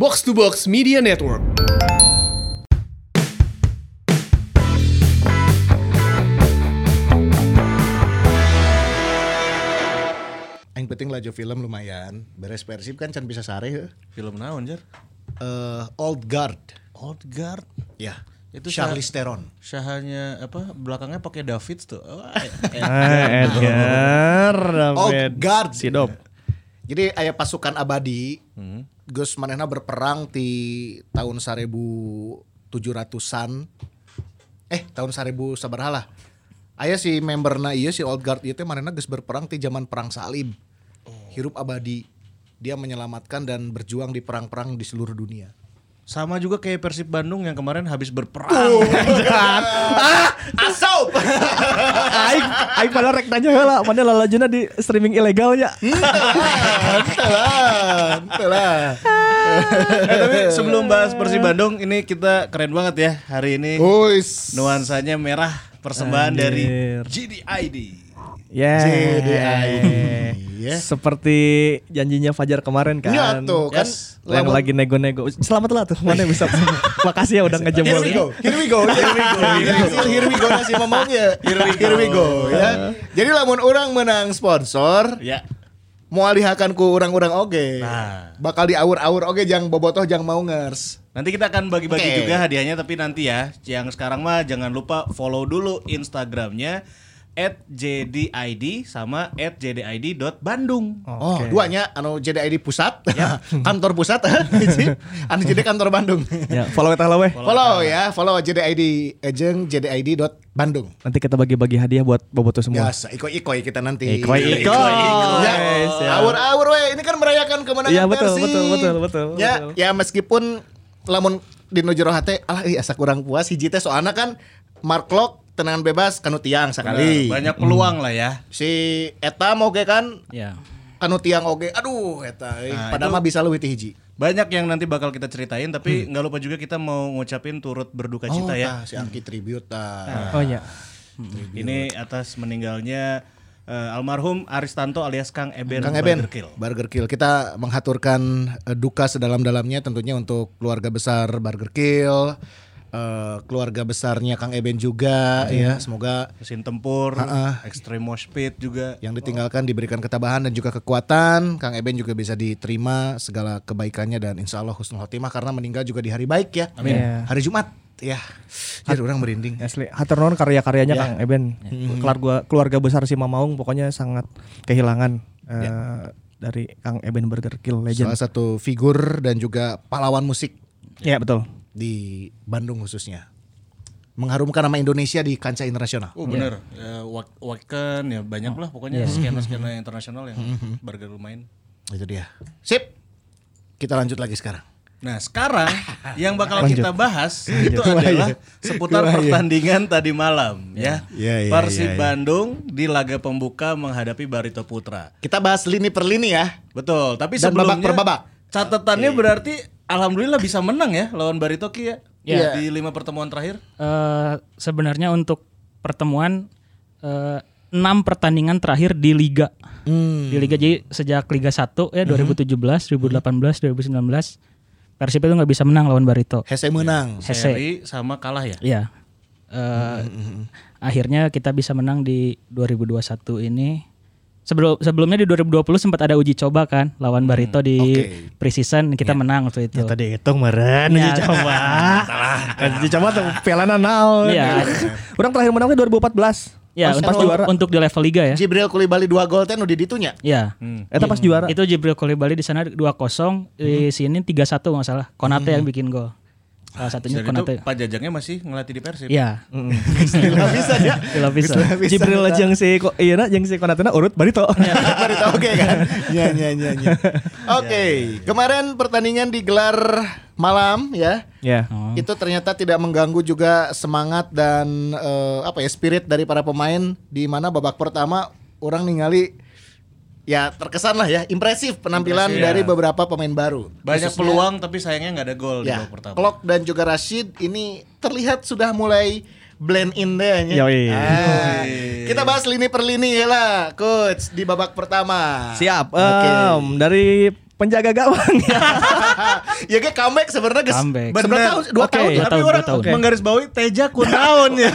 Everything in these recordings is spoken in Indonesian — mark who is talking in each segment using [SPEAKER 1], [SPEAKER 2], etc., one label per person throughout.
[SPEAKER 1] Box to Box Media Network.
[SPEAKER 2] Yang penting laju film lumayan. Beres Persib kan can bisa sare.
[SPEAKER 3] Film naon jar?
[SPEAKER 2] Eh, Old Guard.
[SPEAKER 3] Old Guard.
[SPEAKER 2] Ya.
[SPEAKER 3] Itu
[SPEAKER 2] Itu Charlize Theron.
[SPEAKER 3] Syahanya apa? Belakangnya pakai David tuh. Oh,
[SPEAKER 4] Ah, Edgar,
[SPEAKER 2] Old Guard.
[SPEAKER 4] si Dop.
[SPEAKER 2] Jadi aya pasukan abadi.
[SPEAKER 3] Hmm.
[SPEAKER 2] Gus manehna berperang di tahun 1700-an. Eh, tahun 1000 sabaraha lah. Aya si memberna ieu si Old Guard ieu teh manehna geus berperang di zaman perang salib. Hirup abadi. Dia menyelamatkan dan berjuang di perang-perang di seluruh dunia.
[SPEAKER 3] Sama juga kayak Persib Bandung yang kemarin habis berperang.
[SPEAKER 2] Asal.
[SPEAKER 4] Aing, aing pada rek tanya heula, mana lalajuna di streaming ilegalnya.
[SPEAKER 2] Telah, telah.
[SPEAKER 3] Eh, tapi sebelum bahas Persib Bandung, ini kita keren banget ya hari ini.
[SPEAKER 2] Uis.
[SPEAKER 3] Nuansanya merah persembahan dari
[SPEAKER 4] Anjir. Ya.
[SPEAKER 2] Ya.
[SPEAKER 4] Seperti janjinya Fajar kemarin kan.
[SPEAKER 2] Ya tuh kan.
[SPEAKER 3] Yes.
[SPEAKER 4] Yang lagi nego-nego. Selamat lah tuh. Mana bisa. Makasih ya udah ngejebol.
[SPEAKER 2] Here we go, here we go, here we go, here we go, here we go ya. Here we go, here we go ya. Jadi lamun orang menang sponsor,
[SPEAKER 3] Ya.
[SPEAKER 2] mau alihakan ku orang-orang oge.
[SPEAKER 3] Nah.
[SPEAKER 2] Bakal diaur-aur oge jang bobotoh jang mau ngers.
[SPEAKER 3] Nanti kita akan bagi-bagi
[SPEAKER 2] Oke.
[SPEAKER 3] juga hadiahnya tapi nanti ya. Yang sekarang mah jangan lupa follow dulu Instagramnya at jdid sama at jdid.bandung.
[SPEAKER 2] Oh, duanya anu JDID pusat, kantor pusat, anu jadi kantor Bandung.
[SPEAKER 4] Ya, follow kita weh.
[SPEAKER 2] follow ya, follow JDID ejeng JDID.bandung.
[SPEAKER 4] Nanti kita bagi-bagi hadiah buat Boboto semua.
[SPEAKER 2] Biasa, iko-iko kita nanti.
[SPEAKER 4] Iko-iko.
[SPEAKER 2] Ya,
[SPEAKER 4] Yes, ya.
[SPEAKER 2] awur-awur we. Ini kan merayakan kemenangan
[SPEAKER 4] Iya, betul,
[SPEAKER 2] Persib.
[SPEAKER 4] betul, betul, betul,
[SPEAKER 2] Ya,
[SPEAKER 4] betul.
[SPEAKER 2] ya meskipun lamun di nujuro hate alah ih asa kurang puas hiji teh soalna kan Mark Lok tenangan bebas kanu tiang sekali.
[SPEAKER 3] Banyak peluang lah ya.
[SPEAKER 2] Si eta moge kan
[SPEAKER 5] Ya.
[SPEAKER 2] kanu tiang oge. Aduh eta eh,
[SPEAKER 3] Nah,
[SPEAKER 2] padahal
[SPEAKER 3] itu-
[SPEAKER 2] mah bisa leuwih ti hiji.
[SPEAKER 3] Banyak yang nanti bakal kita ceritain tapi nggak lupa juga kita mau ngucapin turut berduka cita ya.
[SPEAKER 2] tah, si Angki tribute tah.
[SPEAKER 4] Oh iya.
[SPEAKER 3] Ini atas meninggalnya eh, almarhum Aristanto alias Kang Eben.
[SPEAKER 2] Kang Eben,
[SPEAKER 3] Burger Kill.
[SPEAKER 2] Burger Kill. Kita menghaturkan eh, duka sedalam-dalamnya tentunya untuk keluarga besar Burger Kill, eh, keluarga besarnya Kang Eben juga ya. Semoga
[SPEAKER 3] Mesin tempur,
[SPEAKER 2] Ha-ha.
[SPEAKER 3] Extreme Pit juga.
[SPEAKER 2] yang ditinggalkan diberikan ketabahan dan juga kekuatan. Kang Eben juga bisa diterima segala kebaikannya dan insya Allah husnul khotimah karena meninggal juga di hari baik ya.
[SPEAKER 4] Amin. Ya.
[SPEAKER 2] Hari Jumat ya. Jadi orang merinding.
[SPEAKER 4] Asli, hatur nuhun karya-karyanya
[SPEAKER 2] Ya.
[SPEAKER 4] Kang Eben. Keluarga keluarga besar si Mamaung pokoknya sangat kehilangan eh, dari Kang Eben Burger Kill Legend.
[SPEAKER 2] Salah satu figur dan juga pahlawan musik
[SPEAKER 4] Iya betul.
[SPEAKER 2] Di Bandung khususnya. Mengharumkan nama Indonesia di kancah internasional.
[SPEAKER 3] Oh bener, ya, Wak- Waken ya banyak lah pokoknya skena-skena internasional yang Burger lumayan.
[SPEAKER 2] Itu dia. Sip. Kita lanjut lagi sekarang.
[SPEAKER 3] Nah sekarang yang bakal
[SPEAKER 4] Lanjut.
[SPEAKER 3] kita bahas itu adalah seputar pertandingan tadi malam ya.
[SPEAKER 2] Iya, iya, iya,
[SPEAKER 3] Persib
[SPEAKER 2] iya.
[SPEAKER 3] Bandung di laga pembuka menghadapi Barito Putra.
[SPEAKER 2] Kita bahas lini per lini ya.
[SPEAKER 3] Betul, tapi
[SPEAKER 2] Dan
[SPEAKER 3] sebelumnya
[SPEAKER 2] babak per babak.
[SPEAKER 3] catatannya berarti alhamdulillah bisa menang ya lawan Barito Ki ya.
[SPEAKER 5] Iya.
[SPEAKER 3] Di lima pertemuan terakhir.
[SPEAKER 5] Eh, sebenarnya untuk pertemuan eh, enam pertandingan terakhir di liga. Di liga jadi sejak Liga 1 ya 2017, 2018, 2019 Persib itu nggak bisa menang lawan Barito.
[SPEAKER 2] Hese menang.
[SPEAKER 5] Hese.
[SPEAKER 3] Seri sama kalah ya.
[SPEAKER 5] Iya. Eh, Akhirnya kita bisa menang di 2021 ini. Sebelum sebelumnya di 2020 sempat ada uji coba kan lawan Barito di
[SPEAKER 2] oke.
[SPEAKER 5] preseason kita menang waktu itu.
[SPEAKER 4] Tadi hitung meren
[SPEAKER 5] Ya.
[SPEAKER 4] uji coba. uji coba tuh piala naon.
[SPEAKER 5] Iya.
[SPEAKER 4] Orang terakhir menang tuh 2014.
[SPEAKER 5] Ya,
[SPEAKER 4] pas
[SPEAKER 5] untuk,
[SPEAKER 4] juara.
[SPEAKER 5] untuk di level liga ya.
[SPEAKER 2] Jibril Kulibali dua gol teh nu di ditunya.
[SPEAKER 5] Ya.
[SPEAKER 4] Eta pas juara.
[SPEAKER 5] Itu Jibril Koulibaly di sana 2-0, di sini 3-1 nggak salah. Konate yang bikin gol. Salah satunya
[SPEAKER 3] Dan itu
[SPEAKER 5] Konate.
[SPEAKER 3] Pak Jajangnya masih ngelatih di Persib.
[SPEAKER 5] Iya.
[SPEAKER 2] Gila bisa ya.
[SPEAKER 5] Gila bisa.
[SPEAKER 2] Bisa.
[SPEAKER 4] Jibril jeung si iya na jeung si Konatena urut Barito.
[SPEAKER 2] Barito oke kan? Ya ya ya ya. Oke, kemarin pertandingan digelar malam ya.
[SPEAKER 4] Ya.
[SPEAKER 2] Itu ternyata tidak mengganggu juga semangat dan eh, apa ya spirit dari para pemain di mana babak pertama orang ningali ya terkesan lah ya impresif penampilan
[SPEAKER 3] Impresif,
[SPEAKER 2] dari
[SPEAKER 3] ya.
[SPEAKER 2] beberapa pemain baru.
[SPEAKER 3] Banyak
[SPEAKER 2] Khususnya-
[SPEAKER 3] peluang tapi sayangnya nggak ada gol di
[SPEAKER 2] Ya,
[SPEAKER 3] babak pertama.
[SPEAKER 2] Klok dan juga Rashid ini terlihat sudah mulai blend in deh ya.
[SPEAKER 4] Yoi.
[SPEAKER 2] Ah, kita bahas lini per lini ya lah, coach di babak pertama.
[SPEAKER 4] Siap.
[SPEAKER 2] Oke.
[SPEAKER 4] Em, dari penjaga gawang ya.
[SPEAKER 2] ya kayak comeback sebenarnya guys.
[SPEAKER 5] Comeback.
[SPEAKER 2] Bener. tahun, dua
[SPEAKER 4] Oke.
[SPEAKER 2] tahun.
[SPEAKER 5] Dua
[SPEAKER 2] ya.
[SPEAKER 3] Tapi
[SPEAKER 5] tahun,
[SPEAKER 3] orang
[SPEAKER 5] tahun.
[SPEAKER 3] menggarisbawahi Teja kunaon ya.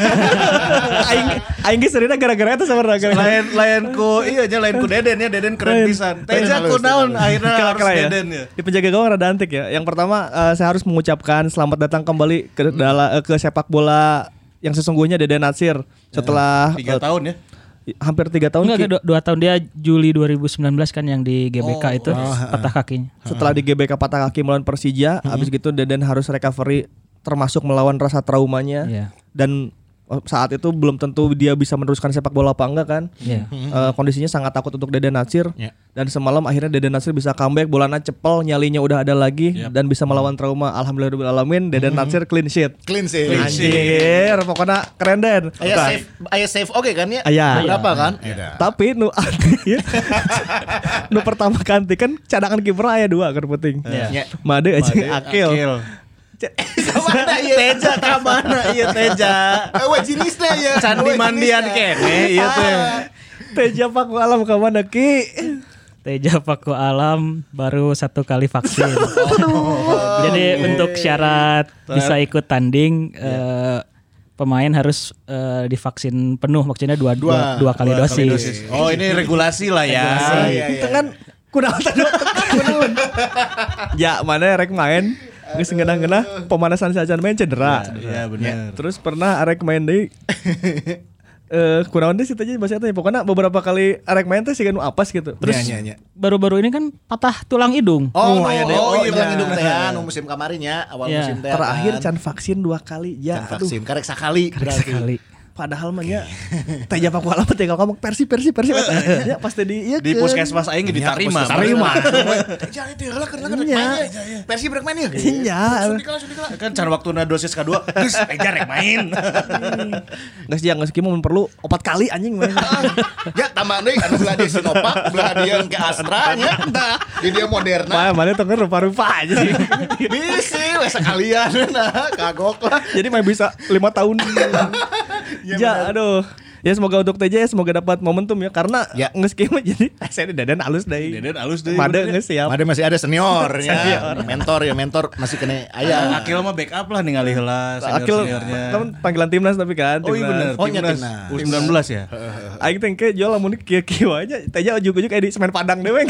[SPEAKER 4] aing aing ge sebenarnya gara-gara itu sebenarnya.
[SPEAKER 3] lain lain ku iya nya lain ku Deden ya Deden keren pisan. Teja
[SPEAKER 2] halus.
[SPEAKER 3] akhirnya harus
[SPEAKER 4] Kela-kela ya.
[SPEAKER 3] Deden ya.
[SPEAKER 4] Di penjaga gawang rada antik ya. Yang pertama eh, saya harus mengucapkan selamat datang kembali ke dalam eh, ke sepak bola yang sesungguhnya Deden Natsir setelah
[SPEAKER 3] Tiga
[SPEAKER 4] eh,
[SPEAKER 3] tahun ya.
[SPEAKER 4] Hampir tiga tahun
[SPEAKER 5] Enggak, dua, dua tahun. Dia Juli 2019 kan yang di GBK itu patah kakinya.
[SPEAKER 4] setelah di GBK patah kaki melawan Persija, habis gitu Deden harus recovery termasuk melawan rasa traumanya.
[SPEAKER 5] Iya.
[SPEAKER 4] dan oh, saat itu belum tentu dia bisa meneruskan sepak bola apa enggak kan.
[SPEAKER 5] Iya.
[SPEAKER 4] Eh, kondisinya sangat takut untuk Deden Natsir
[SPEAKER 2] Ya.
[SPEAKER 4] dan semalam akhirnya Deden Natsir bisa comeback bolanya cepel nyalinya udah ada lagi dan bisa melawan trauma alhamdulillahirobbilalamin Deden Natsir clean sheet
[SPEAKER 2] Clean sih.
[SPEAKER 4] anjir pokoknya keren Den
[SPEAKER 2] Ayah save, ayah save oke kan ya?
[SPEAKER 4] Aya.
[SPEAKER 2] Berapa kan? Iya.
[SPEAKER 4] tapi nu anti nu pertama ganti kan cadangan kiper aya dua kan penting
[SPEAKER 2] Ya.
[SPEAKER 4] Made aja akil.
[SPEAKER 2] Ke mana ya?
[SPEAKER 3] Teja ka mana iya Teja.
[SPEAKER 2] Eh, wah jenisnya ya.
[SPEAKER 3] Candi mandian kene iya teh.
[SPEAKER 4] Teja Paku Alam ke mana Ki?
[SPEAKER 5] Teja Paku Alam baru satu kali vaksin. Jadi untuk syarat bisa ikut tanding eh, pemain harus eh, divaksin penuh maksudnya dua dua, dua kali dosis.
[SPEAKER 3] Oh ini regulasi lah ya.
[SPEAKER 2] iya,
[SPEAKER 4] Itu kan kunaon tadi kunaon. Ya mana rek main geus ngeunah-ngeunah pemanasan saja main cedera.
[SPEAKER 3] Iya benar.
[SPEAKER 4] Terus pernah arek main deui eh kunaon deh sih tadi bahasa pokoknya beberapa kali arek main teh sih nu apes gitu. Terus
[SPEAKER 2] Iya, iya, iya.
[SPEAKER 5] Baru-baru ini kan patah tulang hidung.
[SPEAKER 2] Oh, Oh, iya, iya, oh, iya, iya. bilang hidung teh ya, nu musim kemarin ya, awal
[SPEAKER 5] Iya.
[SPEAKER 2] musim teh.
[SPEAKER 4] terakhir
[SPEAKER 2] kan.
[SPEAKER 4] can vaksin dua kali ya.
[SPEAKER 2] Can
[SPEAKER 4] aduh.
[SPEAKER 2] vaksin, karek sakali berarti.
[SPEAKER 5] Sekali.
[SPEAKER 4] Padahal mah nya Teja Paku Alam teh kalau ngomong persi persi persi ya pasti di iya
[SPEAKER 3] Di puskesmas aing diterima.
[SPEAKER 2] Terima. Jangan itu lah karena kan
[SPEAKER 4] Iya.
[SPEAKER 2] Persi break main ya.
[SPEAKER 4] Iya.
[SPEAKER 3] Kan cara waktu na dosis kedua, geus Teja rek main.
[SPEAKER 4] Nggak sih, nggak sih, mau perlu opat kali anjing main.
[SPEAKER 2] Ya tambah deui anu belah dia Sinovac, belah dia ke Astra nya. Nah, di dia Moderna.
[SPEAKER 4] Mana mana kan rupa-rupa aja sih.
[SPEAKER 2] Bisi we sekalian nah, kagok lah.
[SPEAKER 4] Jadi mah bisa lima tahun. ya, aduh. Ya semoga untuk TJ ya semoga dapat momentum ya karena
[SPEAKER 2] Ya.
[SPEAKER 4] nges kieu mah jadi saya dadan halus deh.
[SPEAKER 3] Deden halus bener ya.
[SPEAKER 4] nges siap.
[SPEAKER 2] Ada masih ada senior ya.
[SPEAKER 4] Senior.
[SPEAKER 2] Mentor ya, mentor masih kena aya.
[SPEAKER 3] Akil mah backup lah ningali heula
[SPEAKER 4] Akil
[SPEAKER 3] senior-seniornya.
[SPEAKER 4] kan panggilan timnas tapi kan.
[SPEAKER 3] Oh iya bener,
[SPEAKER 4] timnas.
[SPEAKER 2] Oh, iya,
[SPEAKER 3] timnas
[SPEAKER 2] timnas.
[SPEAKER 3] U19 ya.
[SPEAKER 4] Aing teh ke jual lamun kieu-kieu aja. TJ ujuk-ujuk kayak di semen Padang dewe.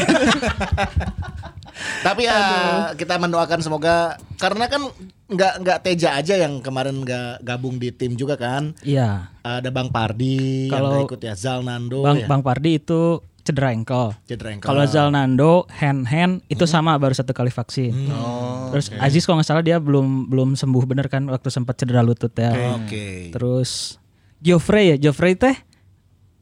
[SPEAKER 2] Tapi ya kita mendoakan semoga karena kan nggak nggak Teja aja yang kemarin nggak gabung di tim juga kan.
[SPEAKER 5] Iya.
[SPEAKER 2] Ada Bang Pardi yang
[SPEAKER 5] Kalau
[SPEAKER 2] nggak ikut ya, Zal Nando
[SPEAKER 5] Bang
[SPEAKER 2] ya.
[SPEAKER 5] Bang Pardi itu cedera ankle.
[SPEAKER 2] Cedera ankle.
[SPEAKER 5] Kalau Zalnando hand hand itu sama baru satu kali vaksin. Terus Aziz kalau nggak salah dia belum belum sembuh bener kan waktu sempat cedera lutut ya.
[SPEAKER 2] Oke.
[SPEAKER 5] Terus Geoffrey ya Geoffrey teh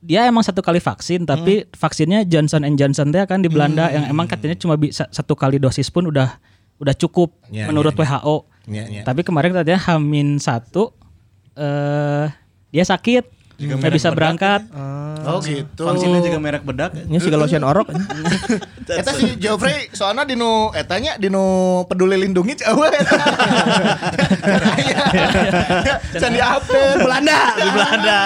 [SPEAKER 5] dia emang satu kali vaksin tapi vaksinnya Johnson and Johnson teh kan di Belanda yang emang katanya cuma bisa satu kali dosis pun udah udah cukup
[SPEAKER 2] Ya,
[SPEAKER 5] menurut
[SPEAKER 2] ya, ya.
[SPEAKER 5] WHO.
[SPEAKER 2] Ya, ya.
[SPEAKER 5] Tapi kemarin katanya Hamin satu eh dia sakit nggak bisa berangkat.
[SPEAKER 2] Oh gitu.
[SPEAKER 3] Vaksinnya juga merek bedak.
[SPEAKER 4] Ini sih kalau lotion orok.
[SPEAKER 2] Eta si Geoffrey soalnya dinu etanya dinu peduli lindungi cewek eta. Can di update Belanda.
[SPEAKER 3] Di Belanda.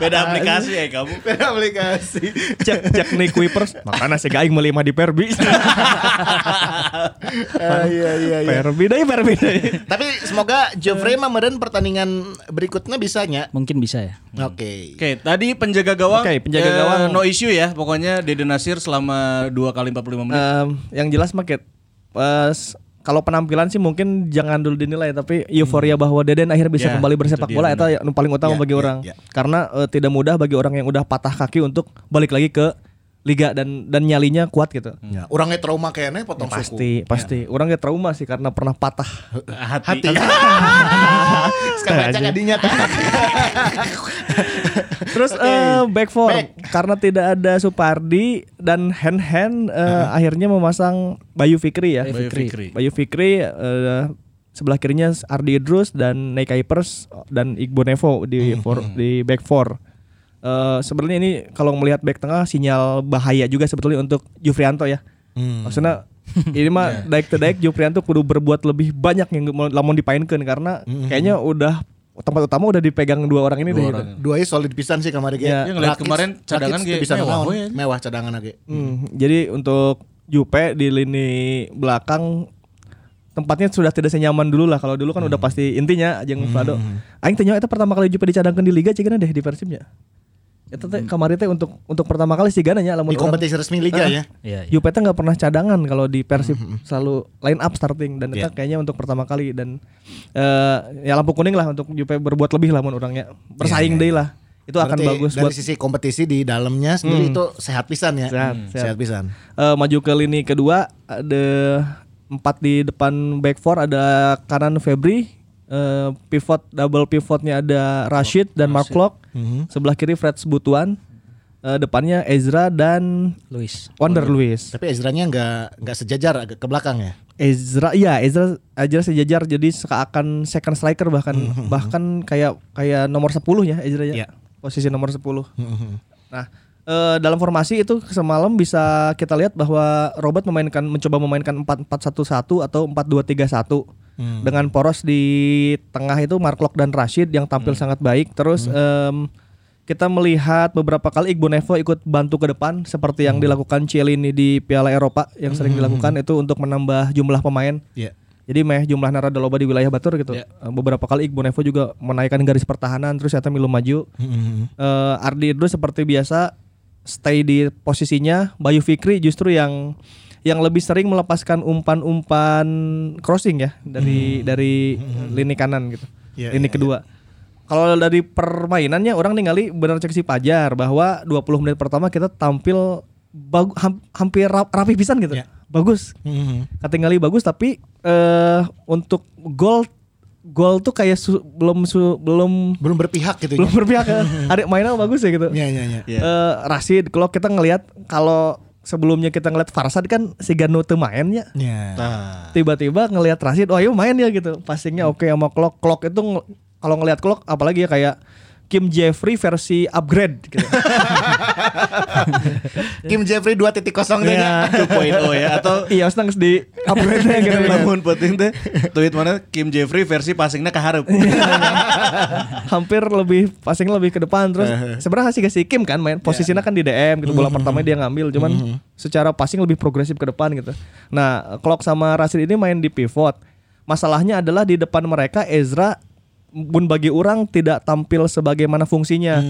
[SPEAKER 3] Beda aplikasi ya kamu.
[SPEAKER 2] Beda aplikasi.
[SPEAKER 4] cek cek nih Kuipers makanya si gaing meuli mah di Perbi.
[SPEAKER 2] Ah, iya iya iya.
[SPEAKER 4] Perbi deui Perbi deui.
[SPEAKER 2] Tapi semoga Geoffrey mah meureun pertandingan berikutnya bisa nya.
[SPEAKER 5] Mungkin bisa ya.
[SPEAKER 2] Oke.
[SPEAKER 3] Oke, tadi penjaga gawang.
[SPEAKER 4] Oke, penjaga
[SPEAKER 3] eh,
[SPEAKER 4] gawang.
[SPEAKER 3] no issue ya. Pokoknya Dede Nasir selama 2 kali 45 menit.
[SPEAKER 4] Em, yang jelas maket pas kalau penampilan sih mungkin jangan dulu dinilai tapi euforia bahwa Deden akhirnya bisa
[SPEAKER 3] Ya,
[SPEAKER 4] kembali bersepak
[SPEAKER 3] itu
[SPEAKER 4] bola itu yang paling utama
[SPEAKER 2] Ya,
[SPEAKER 4] bagi
[SPEAKER 2] ya,
[SPEAKER 4] orang
[SPEAKER 2] ya.
[SPEAKER 4] karena eh, tidak mudah bagi orang yang udah patah kaki untuk balik lagi ke liga dan dan nyalinya kuat gitu.
[SPEAKER 2] Ya, orangnya trauma kayaknya potong
[SPEAKER 4] Pasti
[SPEAKER 2] suku.
[SPEAKER 4] pasti orangnya trauma sih karena pernah patah.
[SPEAKER 3] hati.
[SPEAKER 2] Sekarang baca kadinya tah.
[SPEAKER 4] Terus eh, back four karena tidak ada Supardi dan hand hand eh, akhirnya memasang Bayu Fikri ya.
[SPEAKER 3] Bayu Fikri.
[SPEAKER 4] Bayu Fikri eh, sebelah kirinya Ardi Idrus dan Ney Kuipers dan Iqbal Nevo di for, di back four. Eh, sebenarnya ini kalau melihat back tengah sinyal bahaya juga sebetulnya untuk Jufrianto ya. Maksudnya ini mah daik to daik Jufrianto kudu berbuat lebih banyak yang mau lamun dipainkeun karena kayaknya udah tempat utama udah dipegang dua orang ini deh. gitu.
[SPEAKER 2] Duanya solid pisan sih kemarin.
[SPEAKER 4] Ya.
[SPEAKER 3] Ya, ngeliat kemarin cadangan ge
[SPEAKER 2] bisa
[SPEAKER 3] mewah we.
[SPEAKER 2] Mewah cadangan ge.
[SPEAKER 4] Hmm, jadi untuk Jupe di lini belakang tempatnya sudah tidak senyaman dulu lah kalau dulu kan udah pasti intinya jeung Vlado. Aing teh nyawa eta pertama kali Jupe dicadangkeun di liga cigana deh di Persibnya. Eta teh kamari teh untuk untuk pertama kali sih nya lamun
[SPEAKER 2] Di
[SPEAKER 4] orang-
[SPEAKER 2] kompetisi resmi liga ya.
[SPEAKER 5] Iya, iya.
[SPEAKER 4] Teh nggak pernah cadangan kalau di Persib selalu line up starting dan itu
[SPEAKER 2] Iya.
[SPEAKER 4] kayaknya untuk pertama kali dan eh ya lampu kuning lah untuk Jupe berbuat lebih lah mun orangnya bersaing deh lah itu akan
[SPEAKER 2] Berarti
[SPEAKER 4] bagus
[SPEAKER 2] dari
[SPEAKER 4] buat
[SPEAKER 2] sisi kompetisi di dalamnya sendiri itu sehat pisan ya.
[SPEAKER 4] Sehat,
[SPEAKER 2] Hmm,
[SPEAKER 4] sehat.
[SPEAKER 2] sehat pisan.
[SPEAKER 4] Eh, maju ke lini kedua ada empat di depan back four ada kanan Febri eh, pivot double pivotnya ada Rashid dan Mark Klok sebelah kiri Fred Sebutuan eh, depannya Ezra dan
[SPEAKER 5] Luis.
[SPEAKER 4] Wonder Luis.
[SPEAKER 2] Tapi Ezra-nya nggak nggak sejajar agak ke belakang ya.
[SPEAKER 4] Ezra iya Ezra Ezra sejajar jadi seakan second striker bahkan. Bahkan kayak kayak nomor 10 ya Ezra ya
[SPEAKER 2] Iya.
[SPEAKER 4] posisi nomor 10 nah eh, dalam formasi itu semalam bisa kita lihat bahwa Robert memainkan mencoba memainkan 4-4-1-1 atau 4-2-3-1 dengan poros di tengah itu Mark Locke dan Rashid yang tampil sangat baik. Terus em, kita melihat beberapa kali Igbo Nevo ikut bantu ke depan seperti yang dilakukan Cielini di Piala Eropa yang sering dilakukan itu untuk menambah jumlah pemain.
[SPEAKER 2] Iya.
[SPEAKER 4] Jadi meh jumlah narada loba di wilayah Batur gitu. Eh, Beberapa kali Igbo Nevo juga menaikkan garis pertahanan terus ternyata milu maju. Eh, Ardi Idrus seperti biasa stay di posisinya. Bayu Fikri justru yang yang lebih sering melepaskan umpan-umpan crossing ya dari dari lini kanan gitu.
[SPEAKER 2] Iya,
[SPEAKER 4] lini
[SPEAKER 2] iya,
[SPEAKER 4] kedua. Kalau dari permainannya orang ningali benar cek si Pajar bahwa 20 menit pertama kita tampil bagu- ham- hampir rap- rapi pisan gitu.
[SPEAKER 2] Ya.
[SPEAKER 4] Bagus. Ketinggali bagus tapi eh untuk gol gol tuh kayak su- belum su- belum
[SPEAKER 2] Belum berpihak gitu
[SPEAKER 4] belum
[SPEAKER 2] ya.
[SPEAKER 4] berpihak ya. Ada mainan bagus ya gitu.
[SPEAKER 2] Iya iya iya.
[SPEAKER 4] Eh, Rashid kalau kita ngelihat kalau sebelumnya kita ngelihat Farsad kan si Ganu teu mainnya.
[SPEAKER 2] Iya.
[SPEAKER 3] Nah,
[SPEAKER 4] Tiba-tiba ngelihat Rashid, oh iya main ya gitu. Passingnya oke sama Klok. Klok itu ng- kalau ngelihat Klok apalagi ya kayak Kim Jeffrey versi upgrade gitu.
[SPEAKER 2] Kim Jeffrey 2.0 teh nya.
[SPEAKER 3] 2.0 ya atau
[SPEAKER 4] iya, senang di upgrade gitu.
[SPEAKER 3] namun penting teh tweet mana Kim Jeffrey versi passingnya ke hareup.
[SPEAKER 4] hampir lebih passing lebih ke depan. Terus sebenarnya sih si Kim kan main posisinya kan di DM gitu. Bola pertama dia ngambil cuman secara passing lebih progresif ke depan gitu. Nah Klok sama Rashid ini main di pivot. Masalahnya adalah di depan mereka Ezra bun bagi orang tidak tampil sebagaimana fungsinya.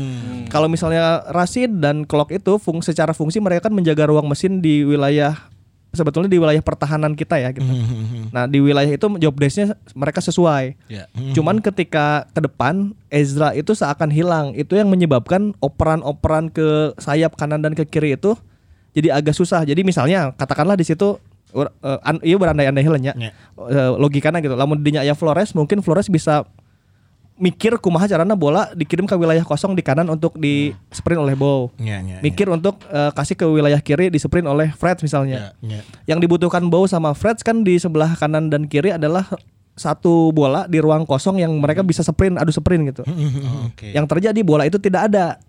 [SPEAKER 4] Kalau misalnya Rashid dan Klok itu fung secara fungsi mereka kan menjaga ruang mesin di wilayah sebetulnya di wilayah pertahanan kita ya gitu. Nah, di wilayah itu job desk-nya mereka sesuai.
[SPEAKER 3] Ya.
[SPEAKER 4] Cuman ketika ke depan Ezra itu seakan hilang. Itu yang menyebabkan operan-operan ke sayap kanan dan ke kiri itu jadi agak susah. Jadi misalnya katakanlah di situ eh, an- iya berandai-andai heula nya.
[SPEAKER 2] Ya.
[SPEAKER 4] Eh, logikana gitu. Lamun dinya aya Flores mungkin Flores bisa mikir kumaha carana bola dikirim ke wilayah kosong di kanan untuk di sprint oleh Bow.
[SPEAKER 2] Iya iya.
[SPEAKER 4] Mikir untuk eh, kasih ke wilayah kiri di sprint oleh Fred misalnya.
[SPEAKER 2] Iya.
[SPEAKER 4] Yang dibutuhkan Bow sama Fred kan di sebelah kanan dan kiri adalah satu bola di ruang kosong yang mereka bisa sprint adu sprint gitu.
[SPEAKER 3] Oke.
[SPEAKER 4] Yang terjadi bola itu tidak ada.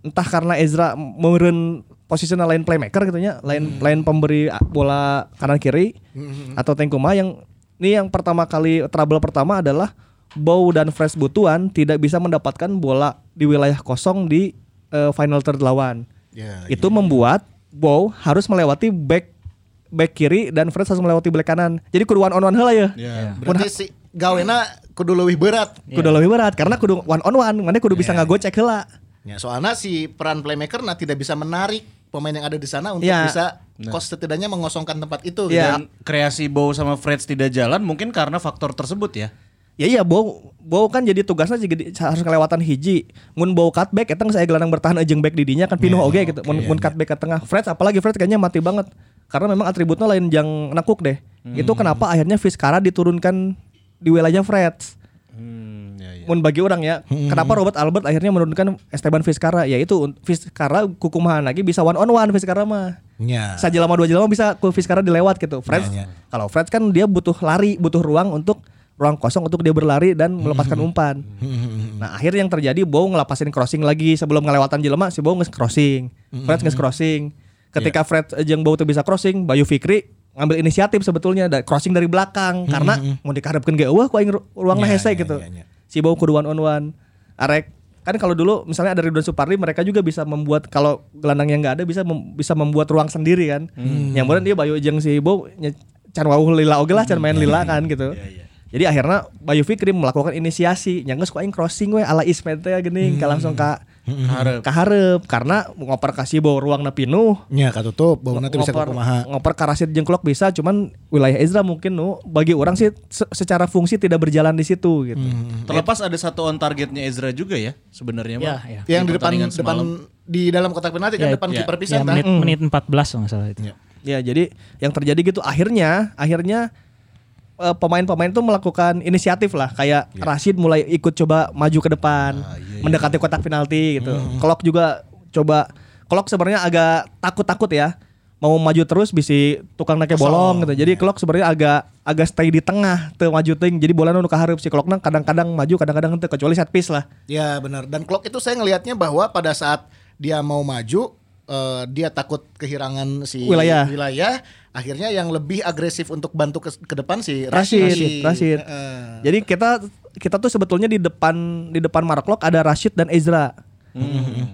[SPEAKER 4] Entah karena Ezra meureun posisinya lain playmaker gitu nya, lain lain pemberi bola kanan kiri atau Tengkuma yang ini yang pertama kali trouble pertama adalah Bow dan Fresh Butuan tidak bisa mendapatkan bola di wilayah kosong di eh, final third lawan.
[SPEAKER 2] Iya.
[SPEAKER 4] itu membuat Bow harus melewati back back kiri dan Fresh harus melewati back kanan. Jadi kudu one on one heula ya.
[SPEAKER 3] Ya.
[SPEAKER 2] Berarti si gawena kudu lebih berat.
[SPEAKER 4] Kudu lebih berat karena kudu one on one, mana kudu bisa
[SPEAKER 2] Iya.
[SPEAKER 4] ngagocek heula.
[SPEAKER 2] Ya, soalnya si peran playmaker nah tidak bisa menarik pemain yang ada di sana untuk
[SPEAKER 4] Iya.
[SPEAKER 2] bisa kos setidaknya mengosongkan tempat itu. gitu.
[SPEAKER 4] Iya.
[SPEAKER 3] Dan kreasi Bow sama Freds tidak jalan mungkin karena faktor tersebut ya.
[SPEAKER 4] Ya iya Bow Bow kan jadi tugasnya juga di- harus kelewatan hiji. Mun Bow cutback eta saya gelandang bertahan ejeng back didinya kan pinuh
[SPEAKER 2] Iya,
[SPEAKER 4] oge
[SPEAKER 2] oke,
[SPEAKER 4] gitu. Mun
[SPEAKER 2] iya,
[SPEAKER 4] mun cutback ke tengah. Fred apalagi Fred kayaknya mati banget. Karena memang atributnya lain yang nakuk deh. Itu kenapa akhirnya Vizcara diturunkan di wilayah Fred.
[SPEAKER 3] Hmm, ya, ya.
[SPEAKER 4] Mun bagi orang ya, kenapa Robert Albert akhirnya menurunkan Esteban Vizcara? Ya itu Vizcara kukumahan lagi bisa one on one Vizcara mah.
[SPEAKER 2] Ya.
[SPEAKER 4] Saja lama dua lama bisa Vizcara dilewat gitu. Fred,
[SPEAKER 2] Ya, ya.
[SPEAKER 4] kalau Fred kan dia butuh lari, butuh ruang untuk ruang kosong untuk dia berlari dan melepaskan umpan. Nah akhirnya yang terjadi Bow ngelapasin crossing lagi sebelum ngelewatan jelema si Bow nges crossing, Fred nges crossing. Ketika Fred jeung Bow tuh bisa crossing, Bayu Fikri ngambil inisiatif sebetulnya da- crossing dari belakang karena mau dikarepkeun ge eueuh ku aing ru- ruangna
[SPEAKER 2] Ya,
[SPEAKER 4] hese
[SPEAKER 2] ya,
[SPEAKER 4] gitu.
[SPEAKER 2] ya, ya.
[SPEAKER 4] Si Bow kudu one on one. Arek kan kalau dulu misalnya ada Ridwan Supardi mereka juga bisa membuat kalau gelandang yang nggak ada bisa mem- bisa membuat ruang sendiri kan. Yang kemudian dia Bayu jeung si nya- can wauh lila oge lah can main lila kan gitu. Jadi akhirnya Bayu Fikri melakukan inisiasi nyanggeus ku aing crossing we ala Ismet teh geuning ka langsung ka
[SPEAKER 3] Harap.
[SPEAKER 4] ka hareup karena ngoper kasih bawa ruangna pinuh
[SPEAKER 2] Nya katutup, bau nanti bisa
[SPEAKER 4] ngoper,
[SPEAKER 2] kumaha.
[SPEAKER 4] ngoper ke Rashid jengklok bisa cuman wilayah Ezra mungkin nu bagi orang sih se- secara fungsi tidak berjalan di situ gitu.
[SPEAKER 3] Terlepas ada satu on targetnya Ezra juga ya sebenarnya
[SPEAKER 5] Ya,
[SPEAKER 3] mah.
[SPEAKER 5] ya.
[SPEAKER 2] Yang di depan depan di dalam kotak penalti kan
[SPEAKER 5] Ya,
[SPEAKER 2] depan
[SPEAKER 3] ya.
[SPEAKER 2] kiper
[SPEAKER 5] Ya,
[SPEAKER 2] pisan kan.
[SPEAKER 5] menit menit 14 kalau nggak salah itu.
[SPEAKER 4] Ya, jadi yang terjadi gitu akhirnya akhirnya pemain-pemain tuh melakukan inisiatif lah kayak Rashid mulai ikut coba maju ke depan mendekati kotak penalti gitu. Klok juga coba Klok sebenarnya agak takut-takut ya mau maju terus bisa tukang nake bolong gitu. Jadi Klok sebenarnya agak agak stay di tengah tuh maju ting. Jadi bola nu kahareup si Klokna kadang-kadang maju kadang-kadang henteu kecuali set piece lah.
[SPEAKER 2] Ya benar. Dan Klok itu saya ngelihatnya bahwa pada saat dia mau maju eh, dia takut kehilangan si
[SPEAKER 4] Wilayah.
[SPEAKER 2] wilayah. Akhirnya yang lebih agresif untuk bantu ke, ke depan si
[SPEAKER 4] Rashid, Rashid.
[SPEAKER 2] Heeh.
[SPEAKER 4] Jadi kita kita tuh sebetulnya di depan di depan Marklok ada Rashid dan Ezra.